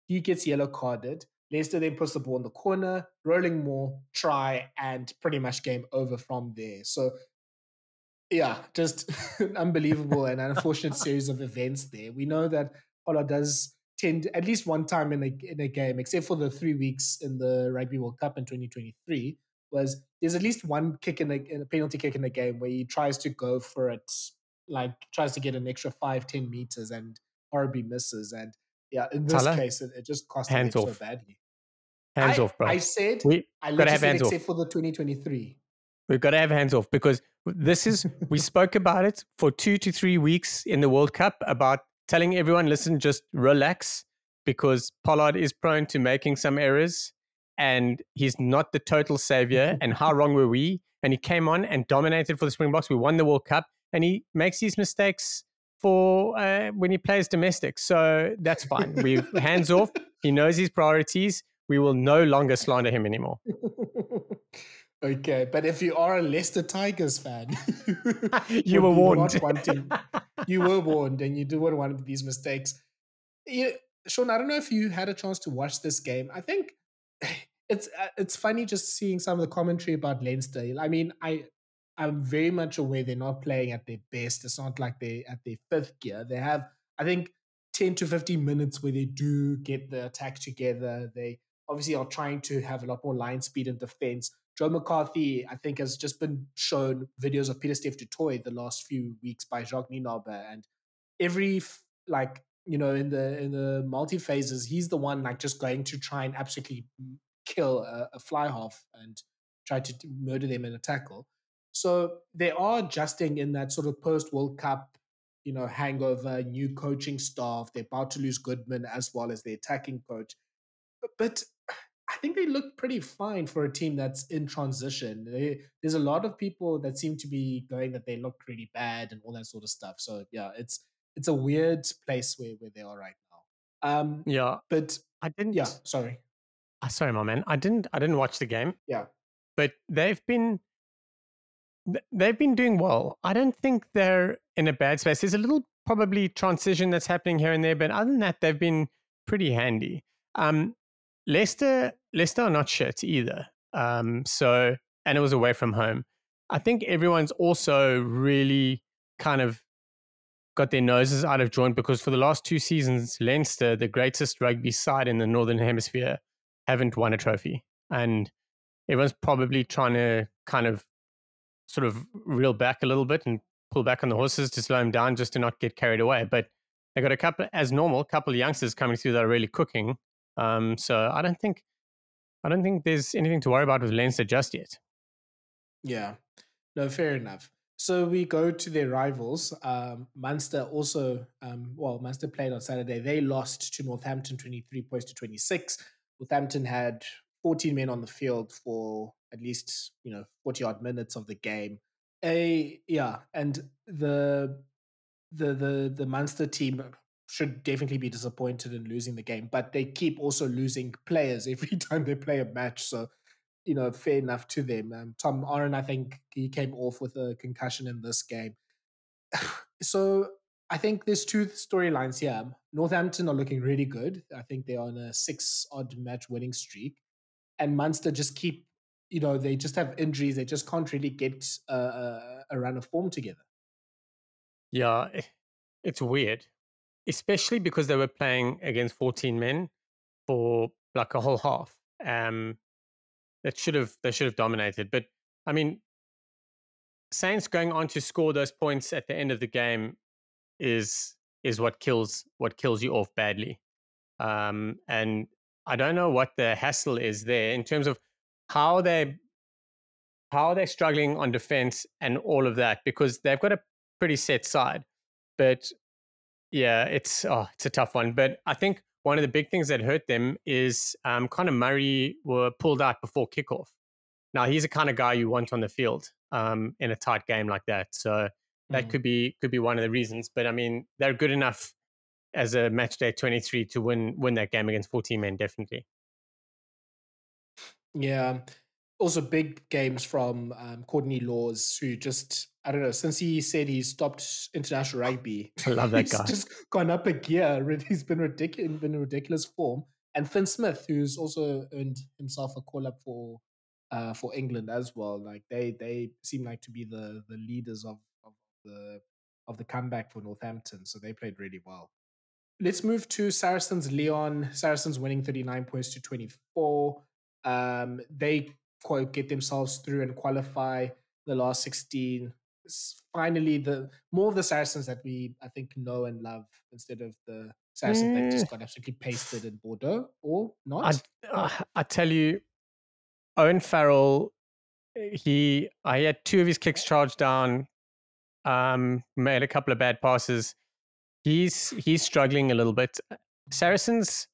He gets yellow carded. Leicester then puts the ball in the corner, rolling more, try, and pretty much game over from there. So, yeah, just unbelievable and unfortunate series of events there. We know that Ola does tend at least one time in a in a game, except for the three weeks in the Rugby World Cup in 2023, was there's at least one kick in a, in a, penalty kick in the game where he tries to go for it, like tries to get an extra five, 10 meters and horribly misses. And yeah, in this case, it, it, just cost hands him off. so badly. Hands I, off, bro. I said, we I gotta have hands except off. for the 2023. We've got to have hands off because this is, we spoke about it for two to three weeks in the World Cup about telling everyone, listen, just relax because Pollard is prone to making some errors and he's not the total savior. and how wrong were we? And he came on and dominated for the Springboks. We won the World Cup, and he makes these mistakes for uh, when he plays domestic. So that's fine. We've hands off. He knows his priorities. We will no longer slander him anymore. okay, but if you are a Leicester Tigers fan, you were warned. Wanting, you were warned, and you do want one of these mistakes. You, Sean, I don't know if you had a chance to watch this game. I think it's uh, it's funny just seeing some of the commentary about Leinster. I mean, I I'm very much aware they're not playing at their best. It's not like they're at their fifth gear. They have, I think, 10 to 15 minutes where they do get the attack together. They obviously are trying to have a lot more line speed and defense. Joe McCarthy, I think, has just been shown videos of Pieter-Steph du Toit the last few weeks by Jacques Nienaber, and every like you know in the in the multi phases, he's the one like just going to try and absolutely kill a, a fly half and try to murder them in a tackle. So they are adjusting in that sort of post World Cup, you know, hangover, new coaching staff. They're about to lose Goodman as well as the attacking coach. But, I think they look pretty fine for a team that's in transition. They, there's a lot of people that seem to be going that they look really bad and all that sort of stuff. So yeah, it's it's a weird place where, where they are right now. Um, yeah, but I didn't. Yeah, sorry. Uh, sorry, my man. I didn't. I didn't watch the game. Yeah, but they've been they've been doing well. I don't think they're in a bad space. There's a little probably transition that's happening here and there, but other than that, they've been pretty handy. Um, Leicester, Leicester are not shit either. Um, so, and it was away from home. I think everyone's also really kind of got their noses out of joint because for the last two seasons, Leinster, the greatest rugby side in the Northern Hemisphere, haven't won a trophy. And everyone's probably trying to kind of sort of reel back a little bit and pull back on the horses to slow them down just to not get carried away. But they got a couple, as normal, a couple of youngsters coming through that are really cooking. Um, so I don't think, I don't think there's anything to worry about with Leinster just yet. Yeah, no, fair enough. So we go to their rivals. Um, Munster also, um, well, Munster played on Saturday. They lost to Northampton 23 points to 26. Northampton had 14 men on the field for at least, you know, 40 odd minutes of the game. A yeah, and the the the the Munster team should definitely be disappointed in losing the game, but they keep also losing players every time they play a match. So, you know, fair enough to them. Um, Tom Ahern, I think he came off with a concussion in this game. so I think there's two storylines here. Northampton are looking really good. I think they're on a six odd match winning streak. And Munster just keep, you know, they just have injuries. They just can't really get a, a run of form together. Yeah, eh, it's weird especially because they were playing against 14 men for like a whole half. Um, that should have they should have dominated. But I mean, Saints going on to score those points at the end of the game is is what kills what kills you off badly. Um, and I don't know what the hassle is there in terms of how they how are they struggling on defense and all of that because they've got a pretty set side, but yeah, it's oh, it's a tough one. But I think one of the big things that hurt them is um, Conor Murray were pulled out before kickoff. Now he's the kind of guy you want on the field um, in a tight game like that. So that mm. could be could be one of the reasons. But I mean, they're good enough as a match day 23 to win win that game against 14 men definitely. Yeah. Also big games from um, Courtney Lawes, who just I don't know, since he said he stopped international rugby, I love that guy. just gone up a gear. He's been ridiculous, been in ridiculous form. And Fin Smith, who's also earned himself a call up for uh, for England as well. Like they they seem like to be the the leaders of, of the of the comeback for Northampton. So they played really well. Let's move to Saracens Lyon. Saracens winning 39 points to 24. Um, they get themselves through and qualify the last 16 finally the more of the Saracens that we I think know and love instead of the Saracens mm. that just got absolutely pasted in Bordeaux or not. I, uh, I tell you, Owen Farrell, he I had two of his kicks charged down, um, made a couple of bad passes. He's he's struggling a little bit. Saracens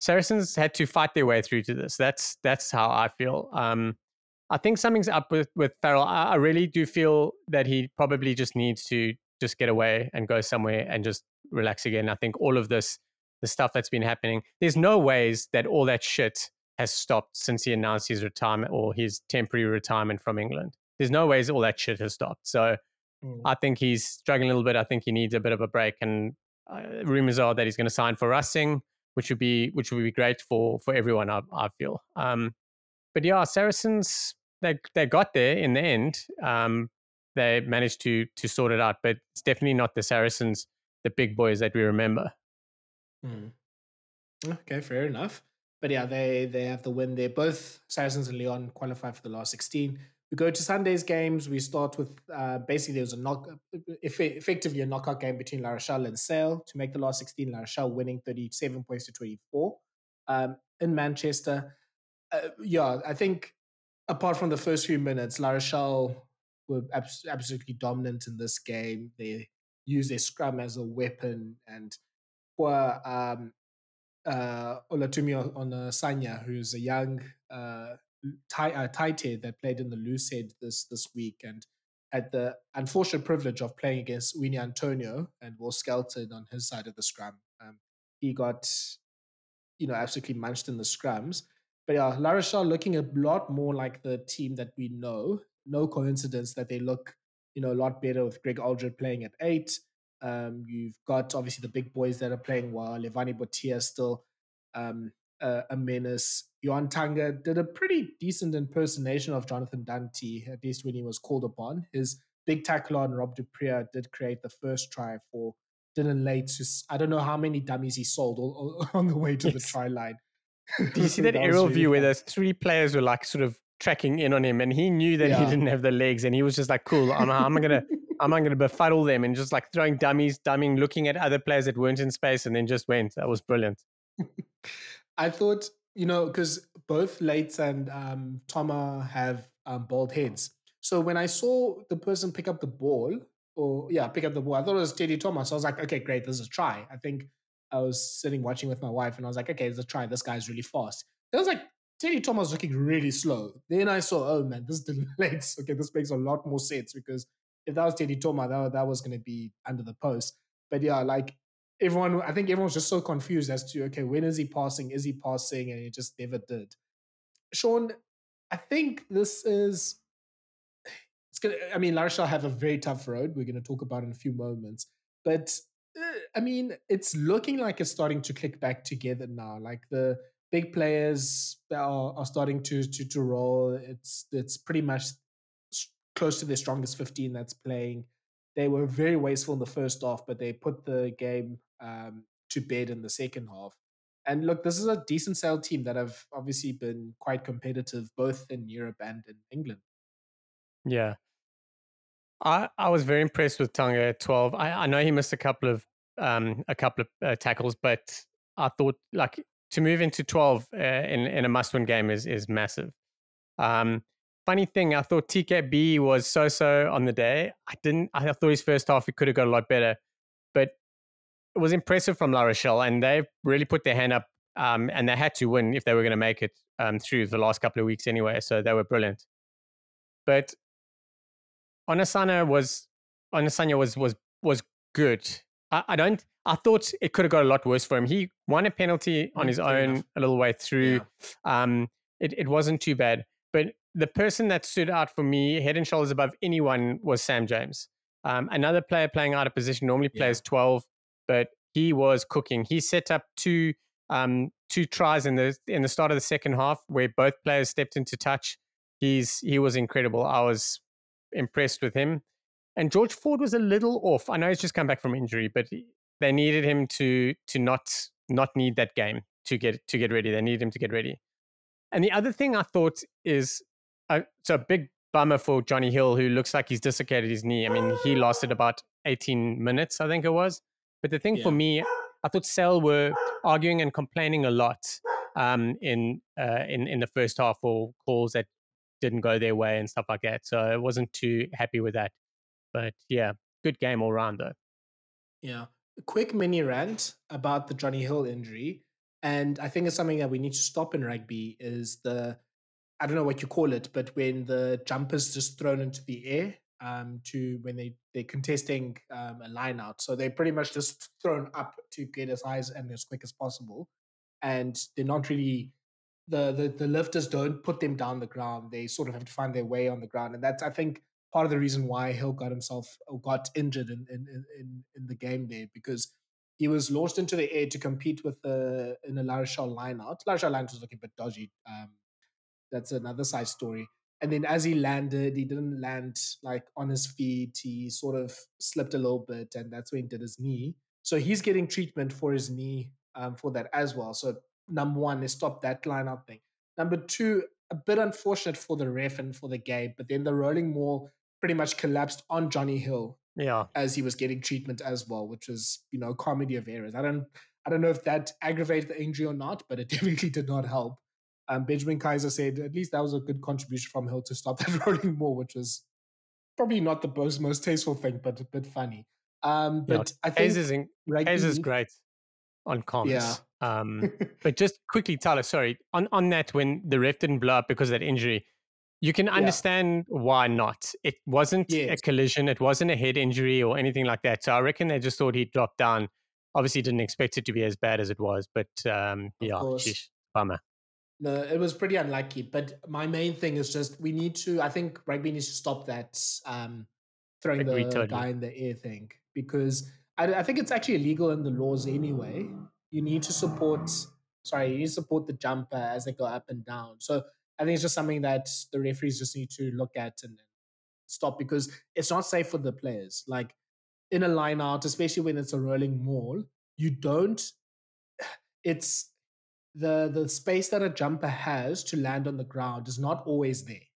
Saracens had to fight their way through to this. That's that's how I feel. Um, I think something's up with with Farrell. I, I really do feel that he probably just needs to just get away and go somewhere and just relax again. I think all of this, the stuff that's been happening, there's no ways that all that shit has stopped since he announced his retirement or his temporary retirement from England. There's no ways all that shit has stopped. So mm. I think he's struggling a little bit. I think he needs a bit of a break. And uh, rumors are that he's going to sign for Racing, which would be which would be great for for everyone. I, I feel. Um, but yeah, Saracens they they got there in the end. Um, they managed to to sort it out, but it's definitely not the Saracens, the big boys that we remember. Hmm. Okay, fair enough. but yeah, they they have the win there. Both Saracens and Lyon qualify for the last 16. We go to Sunday's games. We start with uh, basically there was a knock, effectively a knockout game between La Rochelle and Sale to make the last 16. La Rochelle winning 37 points to 24 um, in Manchester. Uh, yeah, I think apart from the first few minutes, La Rochelle were abs- absolutely dominant in this game. They used their scrum as a weapon and were um, uh, Olatumi on Sanya, who's a young uh, tight uh, head that played in the Lucid this this week and had the unfortunate privilege of playing against Uini Atonio and Will Skelton on his side of the scrum. Um, he got, you know, absolutely munched in the scrums. But yeah, La Rochelle looking a lot more like the team that we know. No coincidence that they look, you know, a lot better with Greg Alldritt playing at eight. Um, you've got obviously the big boys that are playing well. Levani Botia still um, a menace. Johan Tanga did a pretty decent impersonation of Jonathan Danty, at least when he was called upon. His big tackle on Rob du Preez did create the first try for Dillyn Leyds. I don't know how many dummies he sold all, all, on the way to yes. the try line. Do you see that, that aerial really view fun. where those three players were like sort of tracking in on him, and he knew that yeah. he didn't have the legs, and he was just like, "Cool, I'm, I'm gonna, I'm not gonna befuddle them," and just like throwing dummies, dumming, looking at other players that weren't in space, and then just went. That was brilliant. I thought, you know, because both Leyds and um, Toma have um, bald heads. So when I saw the person pick up the ball, or yeah, pick up the ball, I thought it was Teddy Thomas. I was like, okay, great, this is a try. I think I was sitting watching with my wife, and I was like, okay, let's try. This guy's really fast. It was like Teddy Thomas looking really slow. Then I saw, oh man, this is Leyds. Okay, this makes a lot more sense because if that was Teddy Thomas, that, that was going to be under the post. But yeah, like everyone, I think everyone's just so confused as to okay, when is he passing? Is he passing? And he just never did. Sean, I think this is. It's gonna. I mean, La Rochelle have a very tough road. We're going to talk about in a few moments, but uh, I mean, it's looking like it's starting to click back together now. Like the big players are, are starting to to to roll. It's it's pretty much close to their strongest 15 that's playing. They were very wasteful in the first half, but they put the game um, to bed in the second half. And look, this is a decent Sale team that have obviously been quite competitive both in Europe and in England. Yeah. I, I was very impressed with Tonga at 12. I, I know he missed a couple of um, a couple of uh, tackles, but I thought like to move into 12 uh, in, in a must win game is, is massive. Um, funny thing, I thought TKB was so so on the day. I didn't, I thought his first half, he could have got a lot better. But it was impressive from La Rochelle, and they really put their hand up, um, and they had to win if they were going to make it um, through the last couple of weeks anyway. So they were brilliant. But Onasana was Onasanya was was was good. I, I, don't. I thought it could have got a lot worse for him. He won a penalty on his own enough. a little way through. Yeah. Um, it, it wasn't too bad. But the person that stood out for me, head and shoulders above anyone, was Sam James. Um, another player playing out of position normally plays yeah. 12 but he was cooking. He set up two um, two tries in the in the start of the second half where both players stepped into touch. He's he was incredible. I was impressed with him. And George Ford was a little off. I know he's just come back from injury, but they needed him to to not not need that game to get to get ready. They needed him to get ready. And the other thing I thought is uh, it's a big bummer for Johnny Hill, who looks like he's dislocated his knee. I mean, he lasted about 18 minutes, I think it was. But the thing yeah. for me, I thought Sale were arguing and complaining a lot um, in uh, in in the first half for calls that didn't go their way and stuff like that. So I wasn't too happy with that. But yeah, good game all round though. Yeah, a quick mini rant about the Johnny Hill injury, and I think it's something that we need to stop in rugby. Is the I don't know what you call it, but when the jumper's just thrown into the air um, to when they they're contesting um, a line out. So they're pretty much just thrown up to get as high and as quick as possible, and they're not really the, the the lifters don't put them down the ground. They sort of have to find their way on the ground, and that's I think part of the reason why Hill got himself or got injured in in in, in the game there because he was launched into the air to compete with the in a La Rochelle line out. La Rochelle line was looking a bit dodgy. Um, that's another side story and then as he landed, he didn't land like on his feet. He sort of slipped a little bit, and that's when he did his knee. So he's getting treatment for his knee um, for that as well. So number one, they stopped that line out thing. Number two, a bit unfortunate for the ref and for the game, but then the rolling maul pretty much collapsed on Johnny Hill. Yeah. As he was getting treatment as well, which was, you know, comedy of errors. I don't I don't know if that aggravated the injury or not, but it definitely did not help. Um, Benjamin Kayser said at least that was a good contribution from Hill to stop that rolling more, which was probably not the most, most tasteful thing, but a bit funny. Um, but yeah, I think in, Kayser's great on comms. Yeah. Um, but just quickly, Tyler, sorry, on, on that, when the ref didn't blow up because of that injury, you can understand yeah. why not. It wasn't yes. a collision, it wasn't a head injury or anything like that. So I reckon they just thought he'd drop down. Obviously, didn't expect it to be as bad as it was, but um, yeah, sheesh, bummer. No, it was pretty unlucky. But my main thing is just we need to. I think rugby needs to stop that um, throwing the totally. guy in the air thing because I, I think it's actually illegal in the laws anyway. You need to support. Sorry, you need to support the jumper as they go up and down. So I think it's just something that the referees just need to look at and stop because it's not safe for the players. Like in a line out, especially when it's a rolling maul, you don't. It's the the space that a jumper has to land on the ground is not always there.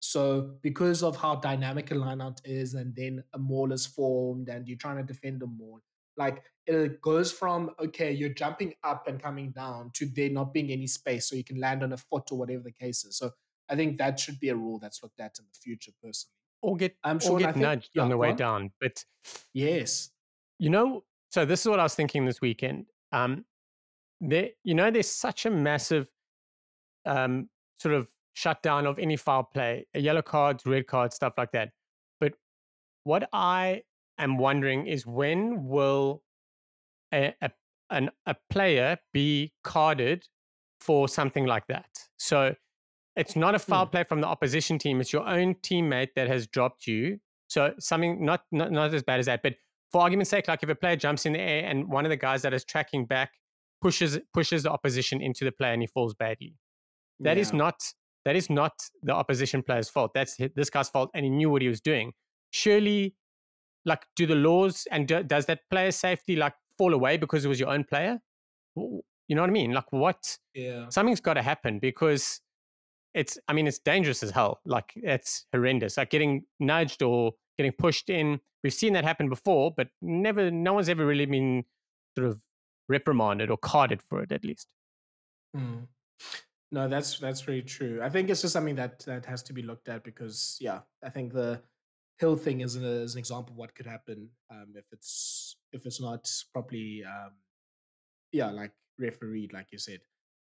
So because of how dynamic a lineout is, and then a maul is formed, and you're trying to defend a maul, like it goes from okay, you're jumping up and coming down to there not being any space, so you can land on a foot or whatever the case is. So I think that should be a rule that's looked at in the future, personally. Or get I'm sure or get think, nudged yeah, on the way down. But yes, you know. So this is what I was thinking this weekend. Um, there, you know, there's such a massive um, sort of shutdown of any foul play, yellow cards, red cards, stuff like that. But what I am wondering is when will a, a, an, a player be carded for something like that? So it's not a foul hmm. play from the opposition team; it's your own teammate that has dropped you. So something not, not not as bad as that, but for argument's sake, like if a player jumps in the air and one of the guys that is tracking back pushes pushes the opposition into the play and he falls badly. That yeah. is not that is not the opposition player's fault. That's this guy's fault, and he knew what he was doing. Surely, like, do the laws and do, does that player safety like fall away because it was your own player? You know what I mean? Like, what? Yeah. Something's got to happen because it's. I mean, it's dangerous as hell. Like, it's horrendous. Like getting nudged or getting pushed in. We've seen that happen before, but never. No one's ever really been sort of reprimanded or carded for it at least. Mm. No, that's that's very true. I think it's just something that that has to be looked at because yeah, I think the hill thing is an, is an example of what could happen um, if it's if it's not properly um, yeah like refereed like you said.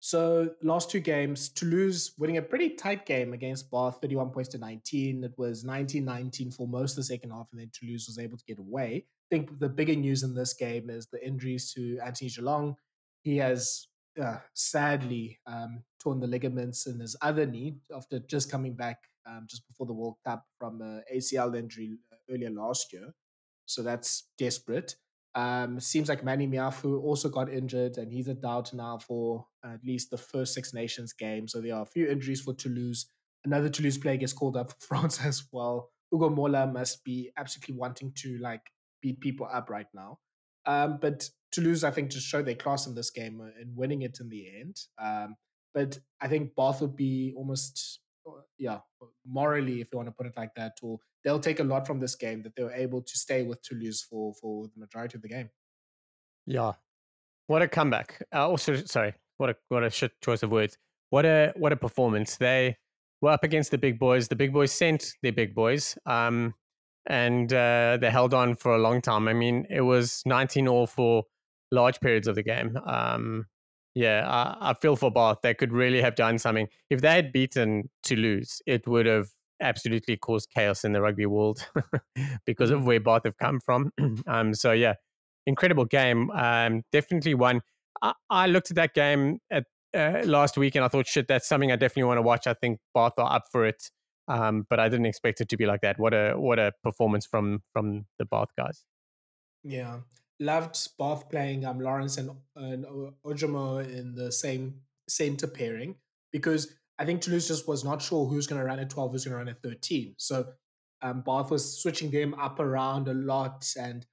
So last two games, Toulouse winning a pretty tight game against Bath, 31 points to 19. It was 19-19 for most of the second half, and then Toulouse was able to get away think the bigger news in this game is the injuries to Anthony Jelonch. He has uh, sadly um, torn the ligaments in his other knee after just coming back um, just before the World Cup from an ACL injury uh, earlier last year. So that's desperate. Um, seems like Manny Meafou also got injured, and he's a doubt now for at least the first Six Nations game. So there are a few injuries for Toulouse. Another Toulouse player gets called up for France as well. Ugo Mola must be absolutely wanting to like beat people up right now. Um, but Toulouse, I think, just showed their class in this game uh, and winning it in the end. Um, but I think Bath would be almost, uh, yeah, morally, if you want to put it like that, or they'll take a lot from this game that they were able to stay with Toulouse for for the majority of the game. Yeah, what a comeback! Uh, also, sorry, what a what a shit choice of words. What a what a performance! They were up against the big boys. The big boys sent their big boys. Um, and uh, they held on for a long time. I mean, it was 19 all for large periods of the game. Um, yeah, I, I, feel for Bath. They could really have done something. If they had beaten Toulouse, it would have absolutely caused chaos in the rugby world because of where Bath have come from. um, so, yeah, incredible game. Um, definitely one. I, I, looked at that game at uh, last week and I thought, shit, that's something I definitely want to watch. I think Bath are up for it. Um, but I didn't expect it to be like that. What a what a performance from from the Bath guys. Yeah, loved Bath playing um Lawrence and and Ojomo in the same center pairing because I think Toulouse just was not sure who's going to run at twelve, who's going to run at thirteen. So um, Bath was switching them up around a lot, and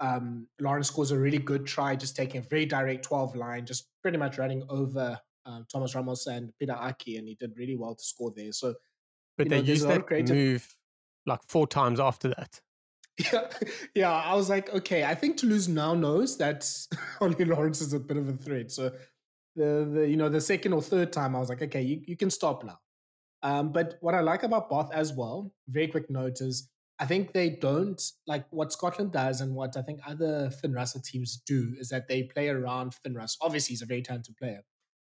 Um, Lawrence scores a really good try, just taking a very direct 12 line, just pretty much running over um, Thomas Ramos and Pita Ahki, and he did really well to score there. So, but they know, used that creative... move like four times after that. Yeah, yeah. I was like, okay, I think Toulouse now knows that Ollie Lawrence is a bit of a threat. So the, the you know the second or third time, I was like, okay, you, you can stop now. Um, but what I like about Bath as well, very quick note is I think they don't like what Scotland does and what I think other Finn Russell teams do is that they play around Finn Russell. Obviously, he's a very talented player,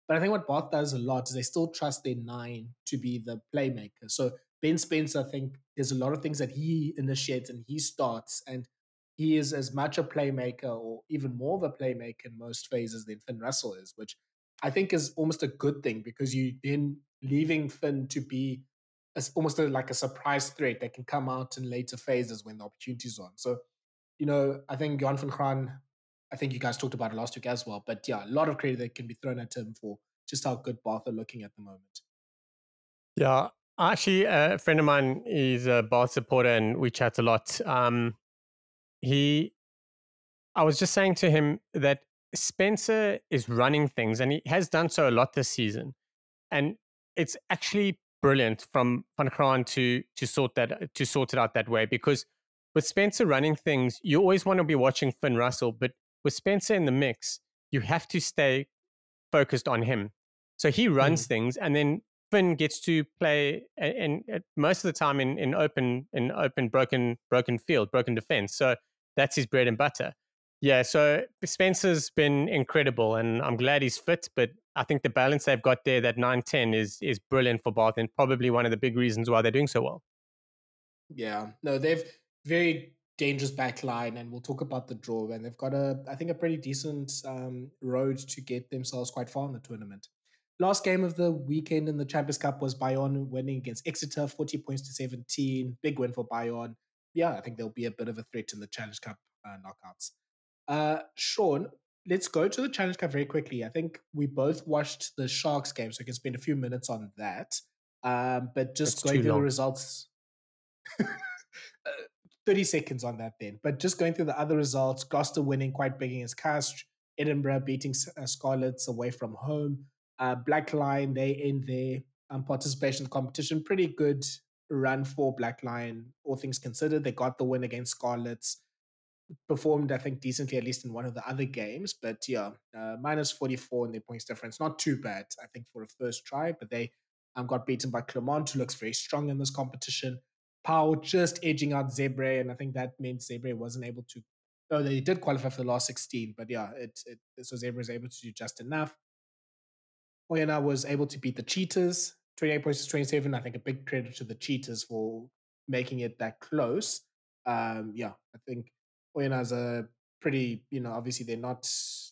but I think what Bath does a lot is they still trust their nine to be the playmaker. So Ben Spencer, I think there's a lot of things that he initiates and he starts, and he is as much a playmaker or even more of a playmaker in most phases than Finn Russell is, which I think is almost a good thing because you then leaving Finn to be as almost a, like a surprise threat that can come out in later phases when the opportunity's on. So, you know, I think Johan van Graan, I think you guys talked about it last week as well, but yeah, a lot of credit that can be thrown at him for just how good Bath are looking at the moment. Yeah, Actually, a friend of mine is a Bath supporter and we chat a lot. Um, he, I was just saying to him that Spencer is running things and he has done so a lot this season. And it's actually brilliant from Van Graan to to sort that to sort it out that way because with Spencer running things, you always want to be watching Finn Russell, but with Spencer in the mix, you have to stay focused on him. So he runs mm. things, and then Finn gets to play and most of the time in, in open in open broken broken field, broken defense. So that's his bread and butter. Yeah, so Spencer's been incredible and I'm glad he's fit, but I think the balance they've got there, that 9-10 is is brilliant for Bath and probably one of the big reasons why they're doing so well. Yeah. No, they've very dangerous back line and we'll talk about the draw and they've got a I think a pretty decent um, road to get themselves quite far in the tournament. Last game of the weekend in the Champions Cup was Bayonne winning against Exeter, 40 points to 17. Big win for Bayonne. Yeah, I think there'll be a bit of a threat in the Challenge Cup uh, knockouts. Uh, Sean, let's go to the Challenge Cup very quickly. I think we both watched the Sharks game, so we can spend a few minutes on that. Um, but just That's going through long. the results. Uh, 30 seconds on that then. But just going through the other results, Gloucester winning quite big against Castres, Edinburgh beating uh, Scarlets away from home, uh, Black Lion, they in their um, participation competition. Pretty good run for Black Lion, all things considered. They got the win against Scarlets. Performed, I think, decently, at least in one of the other games. But yeah, uh, minus 44 in their points difference. Not too bad, I think, for a first try. But they um, got beaten by Clermont, who looks very strong in this competition. Pau just edging out Zebre, and I think that meant Zebre wasn't able to. Oh, they did qualify for the last 16, but yeah, it, it so Zebre is able to do just enough. Oyonnax was able to beat the Cheetahs, 28 points to 27. I think a big credit to the Cheetahs for making it that close. Um, yeah, I think Oyonnax a pretty, you know, obviously they're not,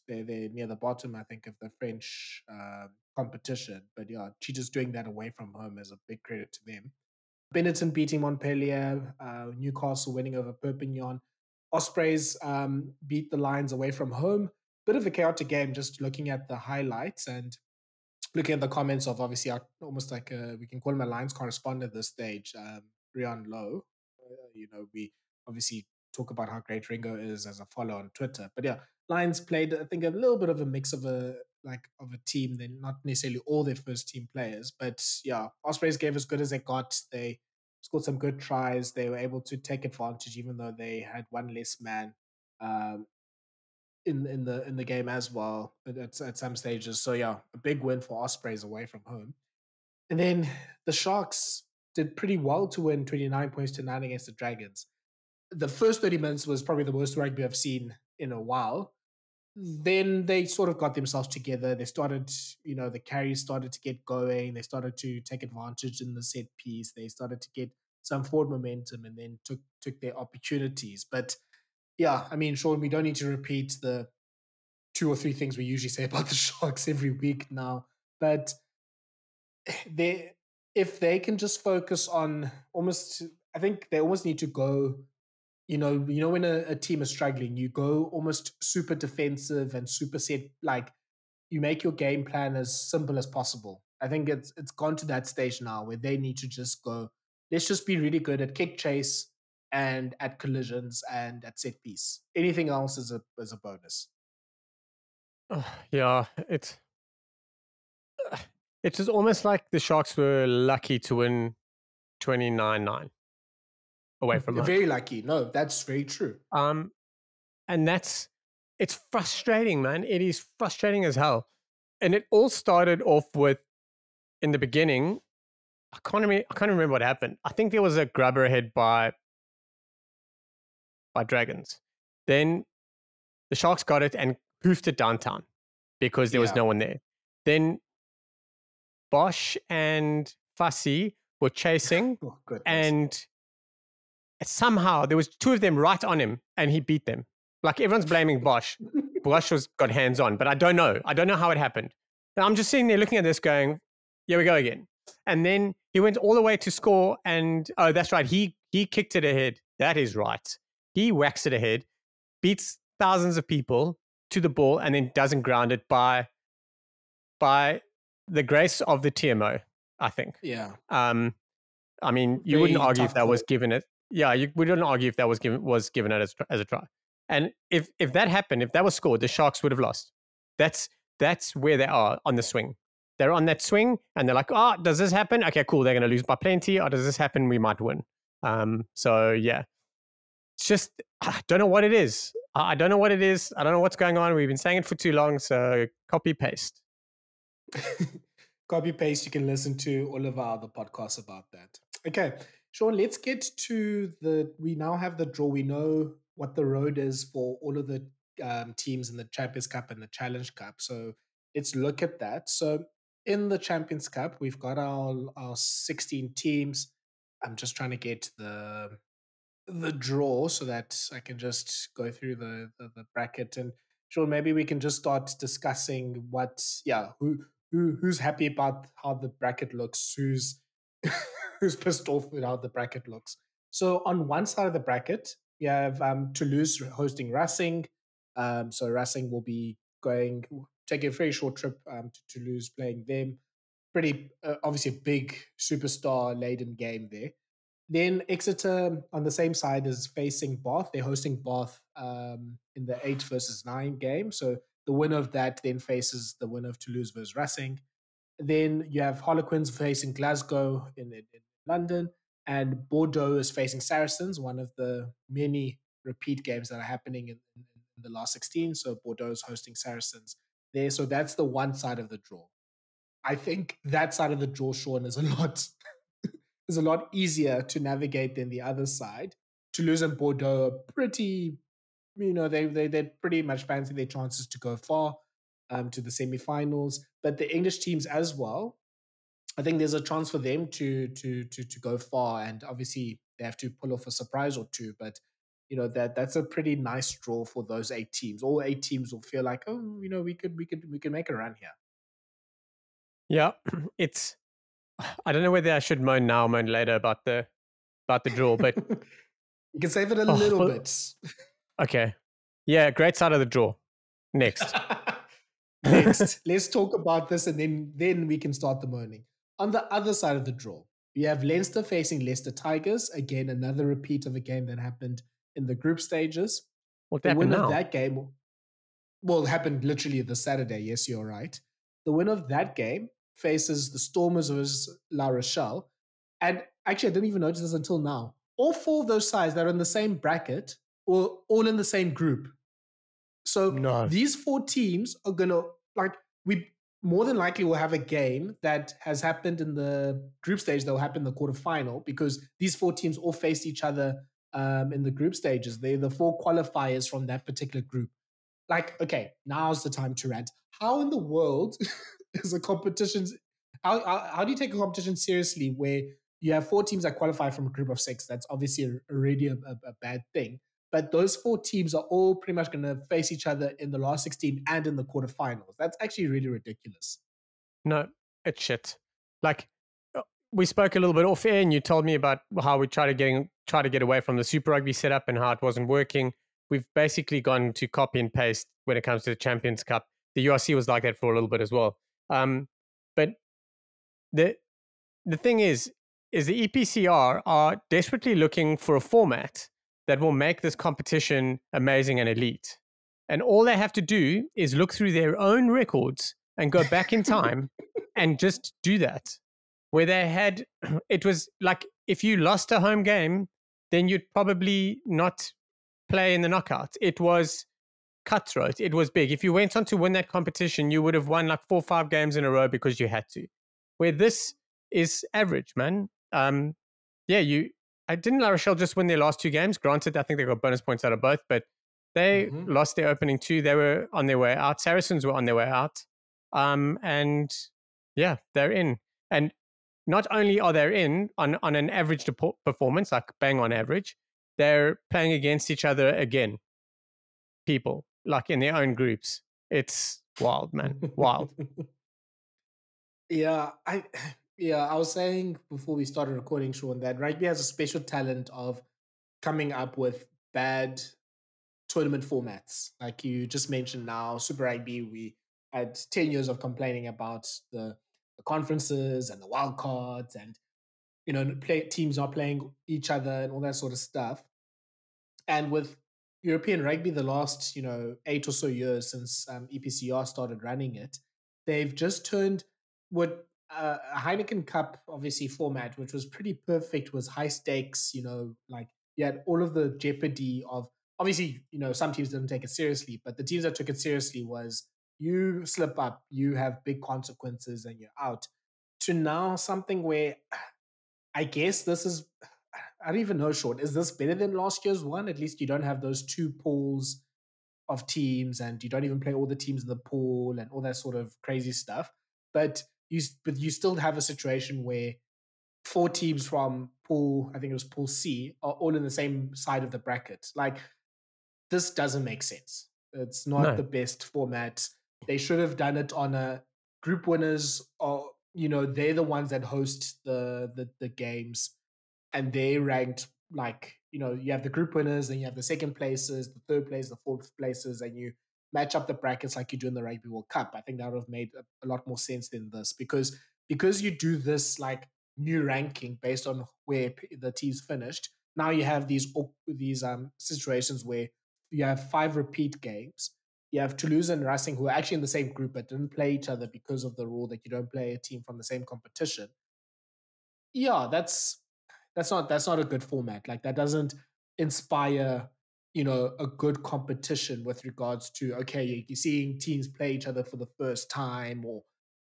they're, they're near the bottom, I think, of the French uh, competition. But yeah, Cheetahs doing that away from home is a big credit to them. Benetton beating Montpellier, uh, Newcastle winning over Perpignan. Ospreys um, beat the Lions away from home. Bit of a chaotic game, just looking at the highlights. And looking at the comments of obviously our, almost like a, we can call him a Lions correspondent at this stage, um, Rian Lowe. Uh, you know, we obviously talk about how great Ringo is as a follower on Twitter. But yeah, Lions played, I think, a little bit of a mix of a like of a team. They're not necessarily all their first team players, but yeah, Ospreys gave as good as they got. They scored some good tries. They were able to take advantage, even though they had one less man. Um, in in the in the game as well at, at some stages. So yeah, a big win for Ospreys away from home. And then the Sharks did pretty well to win 29 points to 9 against the Dragons. The first 30 minutes was probably the worst rugby I've seen in a while. Then they sort of got themselves together. They started, you know, the carries started to get going. They started to take advantage in the set piece. They started to get some forward momentum and then took took their opportunities. But yeah, I mean, Sean, we don't need to repeat the two or three things we usually say about the Sharks every week now, but they if they can just focus on almost I think they almost need to go you know, you know when a, a team is struggling, you go almost super defensive and super set like you make your game plan as simple as possible. I think it's it's gone to that stage now where they need to just go, let's just be really good at kick chase and at collisions and at set piece. Anything else is a is a bonus. Yeah, it's it's almost like the Sharks were lucky to win 29-9 away from They're very lucky. No, that's very true. Um, and that's it's frustrating, man. It is frustrating as hell. And it all started off with in the beginning. I can't remember. I can't remember what happened. I think there was a grabber ahead by by Dragons. Then the Sharks got it and hoofed it downtown because there was no one there. Then Bosch and Fassi were chasing Oh, and somehow there was two of them right on him and he beat them. Like everyone's blaming bosch bosch was got hands on but i don't know. I don't know how it happened. And i'm just sitting there looking at this going here we go again. And then he went all the way to score and oh that's right he he kicked it ahead. That is right. He whacks it ahead beats thousands of people to the ball and then doesn't ground it by by the grace of the tmo i think. Yeah. um, I mean, you wouldn't argue if that was given it. Yeah, you wouldn't argue if that was given was given it as, as a try. And if if that happened, if that was scored, the Sharks would have lost. That's that's where they are on the swing. They're on that swing, and they're like, "Oh, does this happen? Okay, cool. They're going to lose by plenty. Or does this happen? We might win." Um, so yeah, it's just I don't know what it is. I don't know what it is. I don't know what's going on. We've been saying it for too long. So copy paste. Copy paste. You can listen to all of our other podcasts about that. Okay, Sean. Let's get to the. We now have the draw. We know what the road is for all of the um, teams in the Champions Cup and the Challenge Cup. So let's look at that. So in the Champions Cup, we've got our our sixteen teams. I'm just trying to get the the draw so that I can just go through the, the, the bracket and sure maybe we can just start discussing what yeah who who who's happy about how the bracket looks who's who's pissed off with how the bracket looks so on one side of the bracket you have um Toulouse hosting Racing um so Racing will be going taking a very short trip um to Toulouse playing them pretty uh, obviously a big superstar laden game there then Exeter on the same side is facing Bath. They're hosting Bath um, in the eight versus nine game. So the winner of that then faces the winner of Toulouse versus Racing. Then you have Harlequins facing Glasgow in, in, in London, and Bordeaux is facing Saracens, one of the many repeat games that are happening in, in, the last 16. So Bordeaux is hosting Saracens there. So that's the one side of the draw. I think that side of the draw, Sean, is a lot is a lot easier to navigate than the other side. Toulouse and Bordeaux are pretty, you know, they they they pretty much fancy their chances to go far um, to the semifinals. But the English teams as well, I think there's a chance for them to to to to go far, and obviously they have to pull off a surprise or two. But you know that that's a pretty nice draw for those eight teams. All eight teams will feel like, oh, you know, we could we could we could make a run here. Yeah, it's. I don't know whether I should moan now, or moan later about the about the draw, but you can save it a Oh, little bit. okay. Yeah, great side of the draw. Next. Next, let's talk about this, and then then we can start the moaning. On the other side of the draw, we have Leinster facing Leicester Tigers. Again, another repeat of a game that happened in the group stages. What The happened winner now? of that game, well, it happened literally the Saturday. Yes, you're right. The winner of that game faces the Stormers versus La Rochelle. And actually, I didn't even notice this until now. All four of those sides that are in the same bracket were all in the same group. So No. these four teams are gonna like we more than likely will have a game that has happened in the group stage that will happen in the quarterfinal because these four teams all faced each other um, in the group stages. They're the four qualifiers from that particular group. Like, okay, now's the time to rant. How in the world is a competition? How, how how do you take a competition seriously where you have four teams that qualify from a group of six? That's obviously already a, a, a bad thing. But those four teams are all pretty much going to face each other in the last 16 and in the quarterfinals. That's actually really ridiculous. No, it's shit. Like uh, we spoke a little bit off air, and you told me about how we try to getting try to get away from the Super Rugby setup and how it wasn't working. We've basically gone to copy and paste when it comes to the Champions Cup. The URC was like that for a little bit as well. Um, but the the thing is, is the EPCR are desperately looking for a format that will make this competition amazing and elite. And all they have to do is look through their own records and go back in time and just do that. Where they had, it was like if you lost a home game, then you'd probably not play in the knockout. It was cutthroat. It was big. If you went on to win that competition, you would have won like four or five games in a row because you had to. Where this is average, man. Um, yeah, you. I didn't La Rochelle just win their last two games. Granted, I think they got bonus points out of both, but they mm-hmm. lost their opening two. They were on their way out. Saracens were on their way out. Um, and yeah, they're in. And not only are they in on, on an average performance, like bang on average, they're playing against each other again. People, like in their own groups. It's wild, man. Wild. yeah, I yeah, I was saying before we started recording, Shaun, that rugby has a special talent of coming up with bad tournament formats. Like you just mentioned now, Super Rugby, we had 10 years of complaining about the, the conferences and the wild cards and you know play, teams not playing each other and all that sort of stuff. And with European rugby, the last you know eight or so years since um, EPCR started running it, they've just turned what a Heineken Cup obviously format, which was pretty perfect, was high stakes. You know, like you had all of the jeopardy of obviously you know some teams didn't take it seriously, but the teams that took it seriously was you slip up, you have big consequences, and you're out. To now something where I guess this is I don't even know, short. Is this better than last year's one? At least you don't have those two pools of teams, and you don't even play all the teams in the pool and all that sort of crazy stuff. But you but you still have a situation where four teams from pool, I think it was pool C, are all in the same side of the bracket. Like this doesn't make sense. It's not no. the best format. They should have done it on a group winners or you know, they're the ones that host the the, the games and they ranked like, you know, you have the group winners, then you have the second places, the third place, the fourth places, and you match up the brackets like you do in the Rugby World Cup. I think that would have made a, lot more sense than this because because you do this like new ranking based on where the teams finished. Now you have these these um situations where you have five repeat games. You have Toulouse and Racing who are actually in the same group but didn't play each other because of the rule that you don't play a team from the same competition. Yeah, that's that's not that's not a good format. Like that doesn't inspire you know a good competition with regards to okay you're seeing teams play each other for the first time or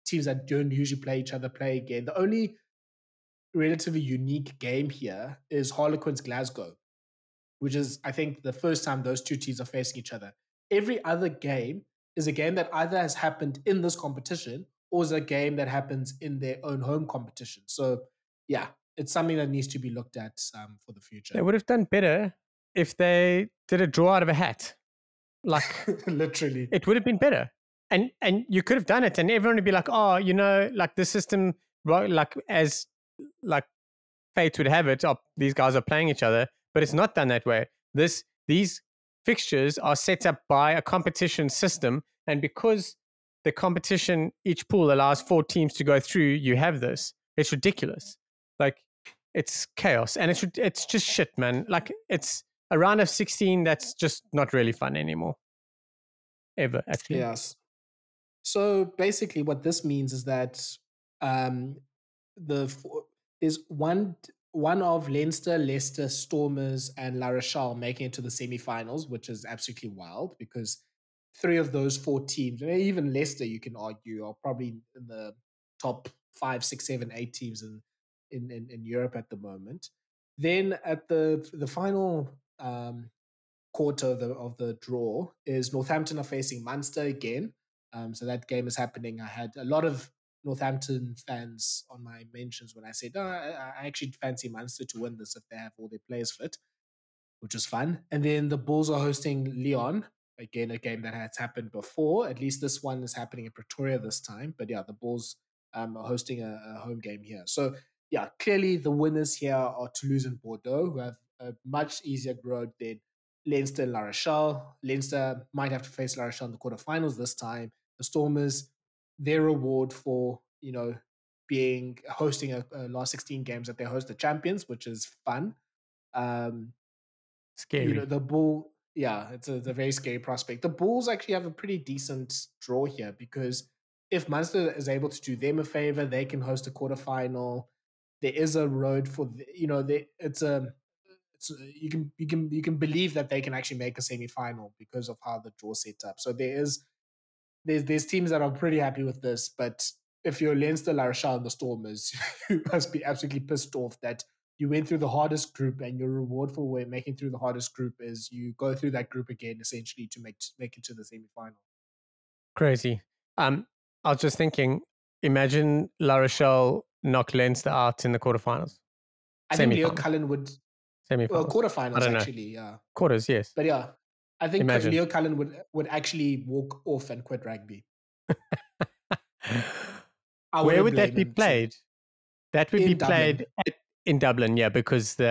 teams that don't usually play each other play again. The only relatively unique game here is harlequins glasgow which is i think the first time those two teams are facing each other. Every other game is a game that either has happened in this competition or is a game that happens in their own home competition. So yeah it's something that needs to be looked at um, for the future. They would have done better if they did a draw out of a hat. Like literally. It would have been better. And and you could have done it and everyone would be like, oh, you know, like the system like as like fate would have it, oh, these guys are playing each other, but it's not done that way. This these fixtures are set up by a competition system, and because the competition each pool allows four teams to go through, you have this. It's ridiculous. Like it's chaos, and it's it's just shit, man. Like it's a round of 16 that's just not really fun anymore ever actually yes so basically what this means is that um the there's one one of Leinster, Leicester, Stormers, and La Rochelle making it to the semi-finals, which is absolutely wild because three of those four teams, even Leicester, you can argue, are probably in the top five, six, seven, eight teams in in, in, in Europe at the moment. Then at the the final um, quarter of the, of the draw is Northampton are facing Munster again. Um, so that game is happening. I had a lot of Northampton fans on my mentions when I said, oh, I, I actually fancy Munster to win this if they have all their players fit, which was fun. And then the Bulls are hosting Lyon. Again, a game that has happened before. At least this one is happening in Pretoria this time. But yeah, the Bulls um, are hosting a, a home game here. So yeah, clearly the winners here are Toulouse and Bordeaux, who have a much easier road than Leinster and La Rochelle. Leinster might have to face La Rochelle in the quarterfinals this time. The Stormers, their reward for, you know, being hosting a, a, last 16 games that they host the champions, which is fun. Um, Scary. You know, the bull. Yeah, it's a, it's a very scary prospect. The Bulls actually have a pretty decent draw here because if Munster is able to do them a favor, they can host a quarterfinal. There is a road for the, you know, it's a it's you can you can you can believe that they can actually make a semi final because of how the draw set up. So there is there's there's teams that are pretty happy with this, but if you're Leinster, La Rochelle, and the Stormers, you must be absolutely pissed off that you went through the hardest group, and your reward for making through the hardest group is you go through that group again, essentially to make make it to the semi final. Crazy. Um, I was just thinking, imagine La Rochelle knock Leinster out in the quarterfinals. I think Leo Cullen would semi well quarterfinals actually, yeah. Quarters, yes. But yeah, I think imagine. Leo Cullen would would actually walk off and quit rugby. Where would that be played? That would in be played at, in Dublin, yeah, because the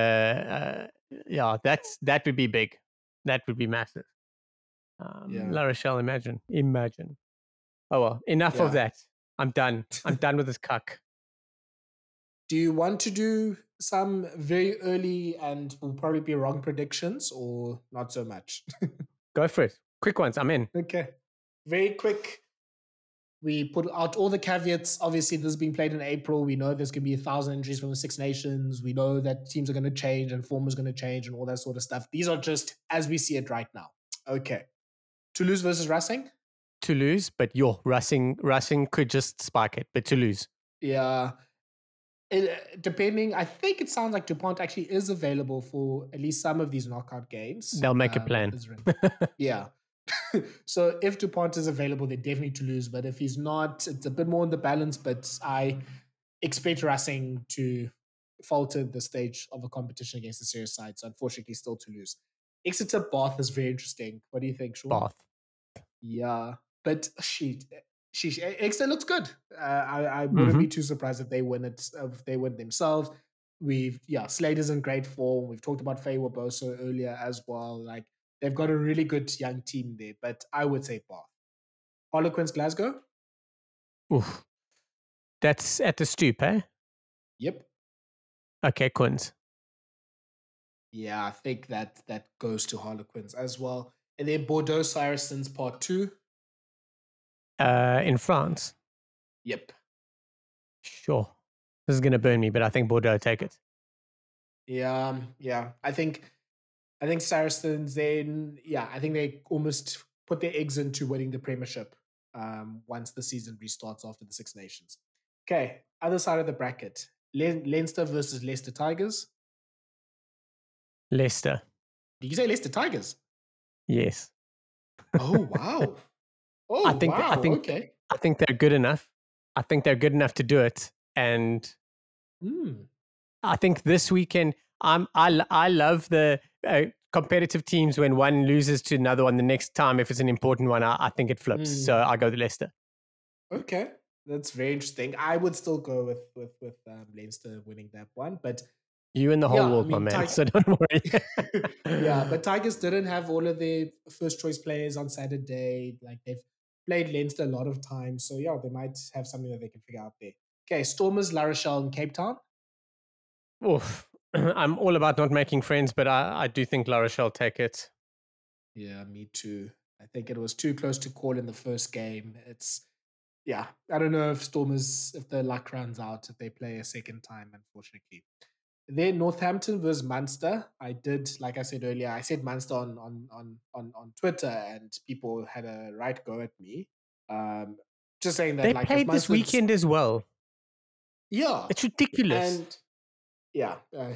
uh, yeah, that's that would be big. That would be massive. Um, yeah. La Rochelle, imagine, imagine. Oh well, enough yeah. of that. I'm done. I'm done with this cuck. Do you want to do some very early and will probably be wrong predictions or not so much? Go for it. Quick ones. I'm in. Okay. Very quick. We put out all the caveats. Obviously, this is being played in April. We know there's going to be a thousand injuries from the Six Nations. We know that teams are going to change and form is going to change and all that sort of stuff. These are just as we see it right now. Okay. Toulouse versus Racing? Toulouse, but yo, Racing Racing could just spark it, but Toulouse. Yeah. It, uh, depending, I think it sounds like Dupont actually is available for at least some of these knockout games. They'll make um, a plan. yeah. so if Dupont is available, then definitely Toulouse. But if he's not, it's a bit more in the balance. But I expect Racing to falter the stage of a competition against the serious side. So unfortunately, still Toulouse. Exeter Bath is very interesting. What do you think, Shaun? Bath. Yeah. But she, she, Exeter looks good. Uh, I, I wouldn't mm-hmm. be too surprised if they win it. If they win themselves, we've yeah, Slater's in great form. We've talked about Feyi-Waboso earlier as well. Like they've got a really good young team there. But I would say Bath. Harlequins Glasgow. Oof, that's at the stoop, eh? Yep. Okay, Quins. Yeah, I think that that goes to Harlequins as well. And then Bordeaux Saracens Part Two uh, in France? Yep. Sure. This is going to burn me, but I think Bordeaux take it. Yeah, um, yeah. I think, I think Saracens. Then, yeah, I think they almost put their eggs into winning the Premiership um, once the season restarts after the Six Nations. Okay, other side of the bracket: Le- Leinster versus Leicester Tigers. Leicester. Did you say Leicester Tigers? Yes. Oh wow! Oh, I think wow. I think okay. I think they're good enough. I think they're good enough to do it. And mm. I think this weekend, I'm I I love the uh, competitive teams when one loses to another one the next time. If it's an important one, I, I think it flips. Mm. So I go to Leicester. Okay, that's very interesting. I would still go with with with um, Leinster winning that one, but you and the whole yeah, world, I mean, my man. so don't worry. yeah, but Tigers didn't have all of their first choice players on Saturday. Like they've played Leinster a lot of times. So yeah, they might have something that they can figure out there. Okay, Stormers, La Rochelle, and Cape Town. Oof. I'm all about not making friends, but I, I do think La Rochelle take it. Yeah, me too. I think it was too close to call in the first game. It's yeah, I don't know if Stormers if the luck runs out if they play a second time, unfortunately. Then Northampton versus Munster. I did, like I said earlier, I said Munster on on on on, on Twitter, and people had a right go at me. Um, just saying that they like, played this weekend as well. Yeah, it's ridiculous. And yeah, uh,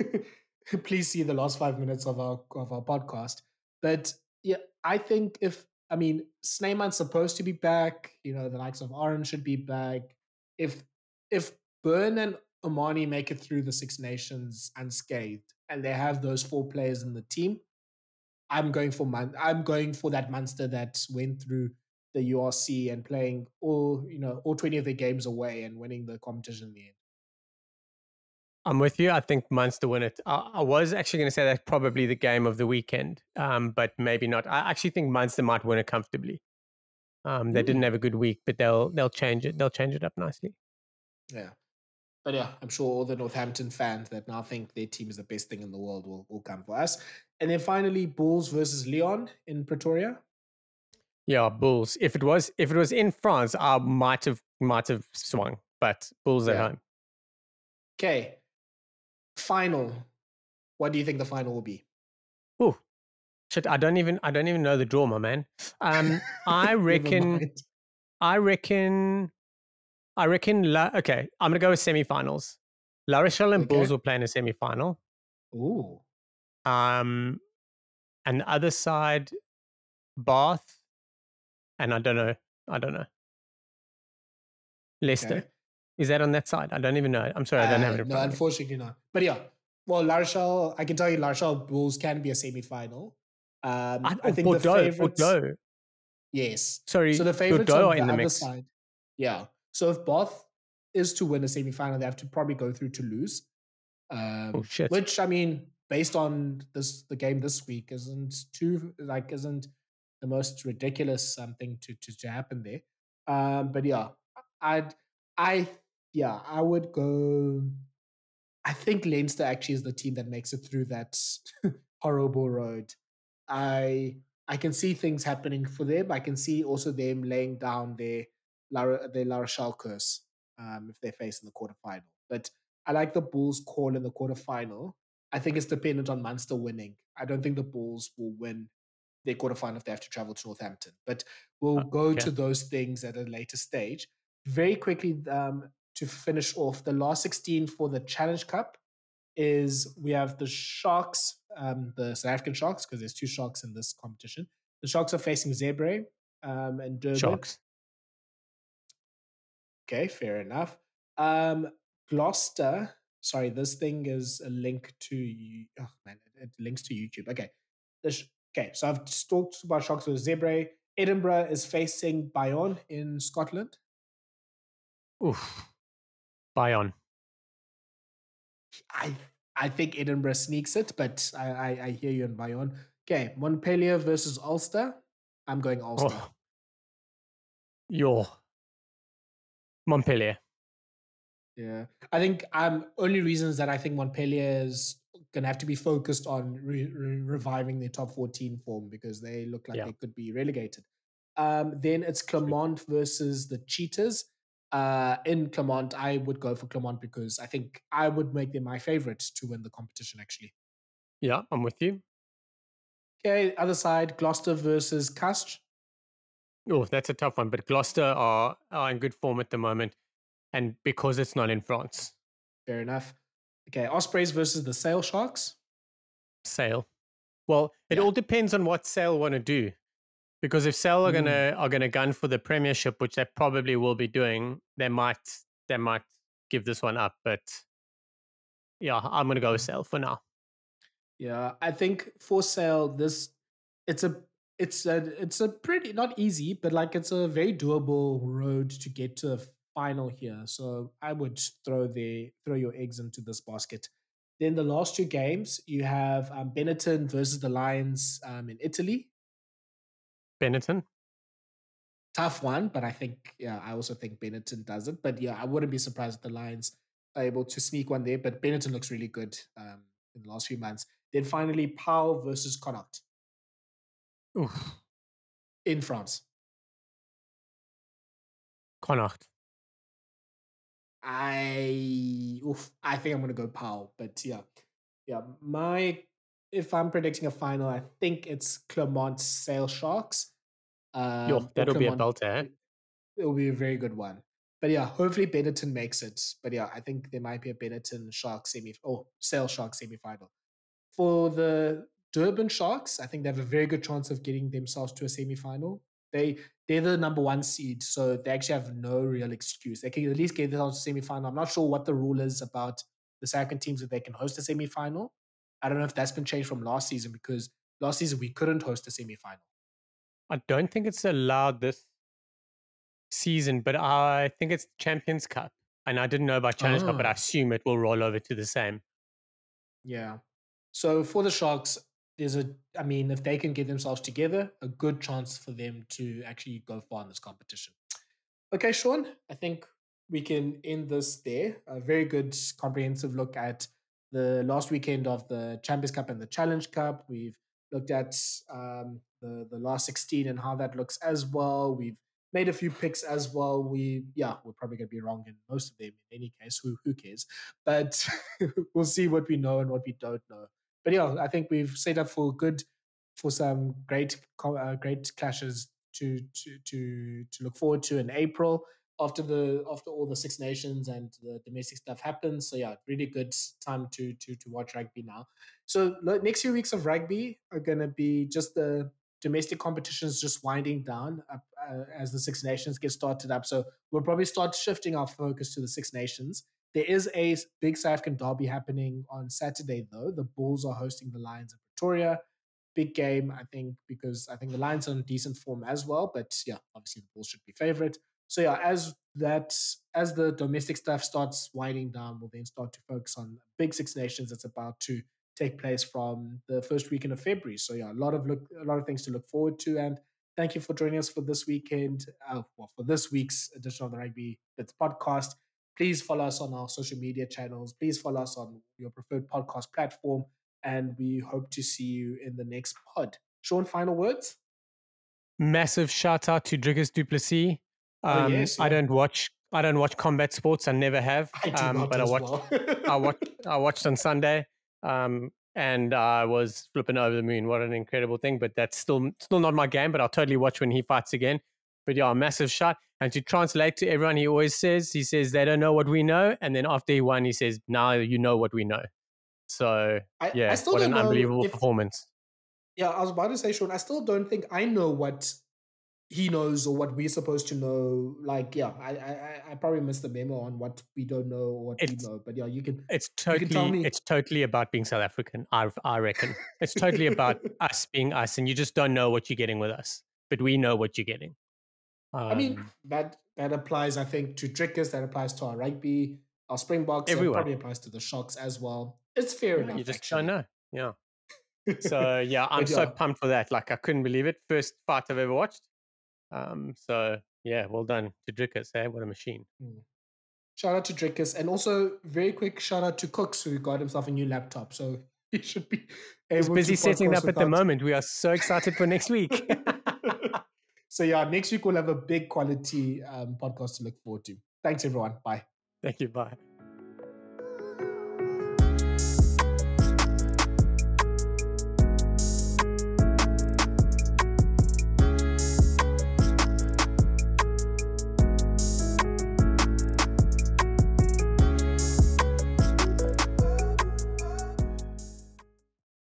please see the last five minutes of our of our podcast. But yeah, I think if I mean Snyman's supposed to be back, you know, the likes of Orange should be back. If if Beirne and O'Mahony make it through the Six Nations unscathed, and they have those four players in the team, I'm going for Man- I'm going for that Munster that went through the URC and playing all you know all 20 of their games away and winning the competition in the end. I'm with you. I think Munster win it. I, I was actually going to say that's probably the game of the weekend, um, but maybe not. I actually think Munster might win it comfortably. Um, they mm. didn't have a good week, but they'll they'll change it. They'll change it up nicely. Yeah. But yeah, I'm sure all the Northampton fans that now think their team is the best thing in the world will, will come for us. And then finally, Bulls versus Lyon in Pretoria. Yeah, Bulls. If it was if it was in France, I might have might have swung, but Bulls at home. Okay. Final. What do you think the final will be? Oh, shit! I don't even I don't even know the draw, my man. Um, I reckon. I reckon I reckon. La, okay, I'm gonna go with semifinals. La Rochelle and Bulls will play in a semifinal. Ooh. Um, and the other side, Bath, and I don't know. I don't know. Leicester. Okay. Is that on that side? I don't even know. I'm sorry, I don't have it. Uh, no, unfortunately not. But yeah, well, La Rochelle, I can tell you, La Rochelle Bulls can be a semi-final. Um, I, I, think the Bordeaux. favorites. Bordeaux. Yes. Sorry, So the favorites Bordeaux on the in the other mix. side. Yeah. So if Bath is to win a semi-final, they have to probably go through Toulouse. Um, Oh shit! which I mean, based on this the game this week, isn't too like isn't the most ridiculous um, thing to, to to happen there. Um, but yeah, I'd I yeah I would go. I think Leinster actually is the team that makes it through that horrible road. I I can see things happening for them. I can see also them laying down their La, their La Rochelle curse um, if they face in the quarterfinal. But I like the Bulls' call in the quarterfinal. I think it's dependent on Munster winning. I don't think the Bulls will win their quarterfinal if they have to travel to Northampton. But we'll Uh, go to those things at a later stage. Very quickly um, to finish off, the last 16 for the Challenge Cup is we have the Sharks, um, the South African Sharks, because there's two Sharks in this competition. The Sharks are facing Zebre um, and Durban. Sharks. Okay, fair enough. Um, Gloucester. Sorry, this thing is a link to you. Oh man, it, links to YouTube. Okay, the sh- okay. So I've talked about Sharks with Zebre. Edinburgh is facing Bayonne in Scotland. Oof. Bayonne. I I think Edinburgh sneaks it, but I I, I hear you in Bayonne. Okay, Montpellier versus Ulster. I'm going Ulster. Oh. Your Montpellier. Yeah, I think um only reasons that I think Montpellier is gonna have to be focused on re- re- reviving their top 14 form because they look like Yeah. they could be relegated. Um, then it's Clermont versus the Cheetahs. Uh, in Clermont, I would go for Clermont because I think I would make them my favorite to win the competition. Actually, Yeah, I'm with you. okay. Other side, Gloucester versus Castres. Oh, that's a tough one. But Gloucester are, are in good form at the moment. And because it's not in France, Fair enough. Okay, Ospreys versus the Sale Sharks. Sale. Well, it Yeah. all depends on what Sale want to do. Because if Sale are Mm. gonna are gonna gun for the premiership, which they probably will be doing, they might they might give this one up. But yeah, I'm gonna go with Sale for now. Yeah, I think for Sale this it's a it's a it's a pretty not easy, but like it's a very doable road to get to the final here. So I would throw the throw your eggs into this basket. Then the last two games you have um, Benetton versus the Lions um, in Italy. Benetton. Tough one, but I think yeah, I also think Benetton does it. But yeah, I wouldn't be surprised if the Lions are able to sneak one there. But Benetton looks really good um, in the last few months. Then finally, Pau versus Connacht. Oof. in France. Connacht. I oof, I think I'm gonna go Pau, but yeah, yeah. My if I'm predicting a final, I think it's Clermont Sale Sharks. Um, Yo, that'll be a Clermont- belter. Eh? It'll be a very good one. But yeah, hopefully Benetton makes it. But yeah, I think there might be a Benetton Shark semi or Sale Shark semi final. For the Durban Sharks, I think they have a very good chance of getting themselves to a semi final. They they're the number one seed, so they actually have no real excuse. They can at least get themselves to semi final. I'm not sure what the rule is about the second teams that they can host a semi final. I don't know if that's been changed from last season because last season we couldn't host a semi final. I don't think it's allowed this season, but I think it's Champions Cup. And I didn't know about Challenge Cup, but I Ah. assume it will roll over to the same. Yeah. So for the Sharks, there's a, I mean, if they can get themselves together, a good chance for them to actually go far in this competition. Okay, Shaun, I think we can end this there. A very good comprehensive look at the last weekend of the Champions Cup and the Challenge Cup. We've looked at um, the the last 16 and how that looks as well. We've made a few picks as well. We yeah, we're probably gonna be wrong in most of them in any case. Who who cares? But we'll see what we know and what we don't know. But yeah, I think we've set up for good for some great uh, great clashes to to to to look forward to in April after the after all the Six Nations and the domestic stuff happens. So yeah, really good time to to to watch rugby now. So next few weeks of rugby are going to be just the domestic competitions just winding down up, uh, as the Six Nations get started up. So we'll probably start shifting our focus to the Six Nations. There is a big South African derby happening on Saturday, though. The Bulls are hosting the Lions of Pretoria. Big game, I think, because I think the Lions are in decent form as well. But yeah, obviously the Bulls should be favorite. So yeah, as that as the domestic stuff starts winding down, we'll then start to focus on big Six Nations that's about to take place from the first weekend of February. So yeah, a lot of look, a lot of things to look forward to. And thank you for joining us for this weekend. Uh, well, for this week's edition of the Rugby Bits podcast. Please follow us on our social media channels. Please follow us on your preferred podcast platform, and we hope to see you in the next pod. Shaun, final words. Massive shout out to Dricus du Plessis. Oh, um, oh, yes, yeah. I don't watch I don't watch combat sports. I never have. I um, but I watched well. I watched I watched on Sunday. Um, and I was flipping over the moon. What an incredible thing! But that's still still not my game. But I'll totally watch when he fights again. But yeah, a massive shot. And to translate to everyone, he always says he says they don't know what we know, and then after he won, he says now you know what we know. So I, yeah, I what an unbelievable if, performance. Yeah, I was about to say, Shaun. I still don't think I know what he knows or what we're supposed to know. Like, yeah, I I, I probably missed the memo on what we don't know or what it's, we know. But yeah, you can. It's totally. Can me... It's totally about being South African. I I reckon it's totally about us being us, and you just don't know what you're getting with us, but we know what you're getting. Um, I mean um that that applies, I think, to Dricus. That applies to our rugby, our Springboks. Everyone probably applies to the Sharks as well. It's fair yeah, enough. You just actually. don't know. Yeah. so yeah, I'm yeah. so pumped for that. Like I couldn't believe it. First fight I've ever watched. Um, so yeah, well done to Dricus. Eh? What a machine. Mm. Shout out to Dricus. And also, very quick shout out to Cooks, who got himself a new laptop. So he should be He's busy setting up at the moment. We are so excited for next week. so, yeah, next week we'll have a big quality um, podcast to look forward to. Thanks, everyone. Bye. Thank you. Bye.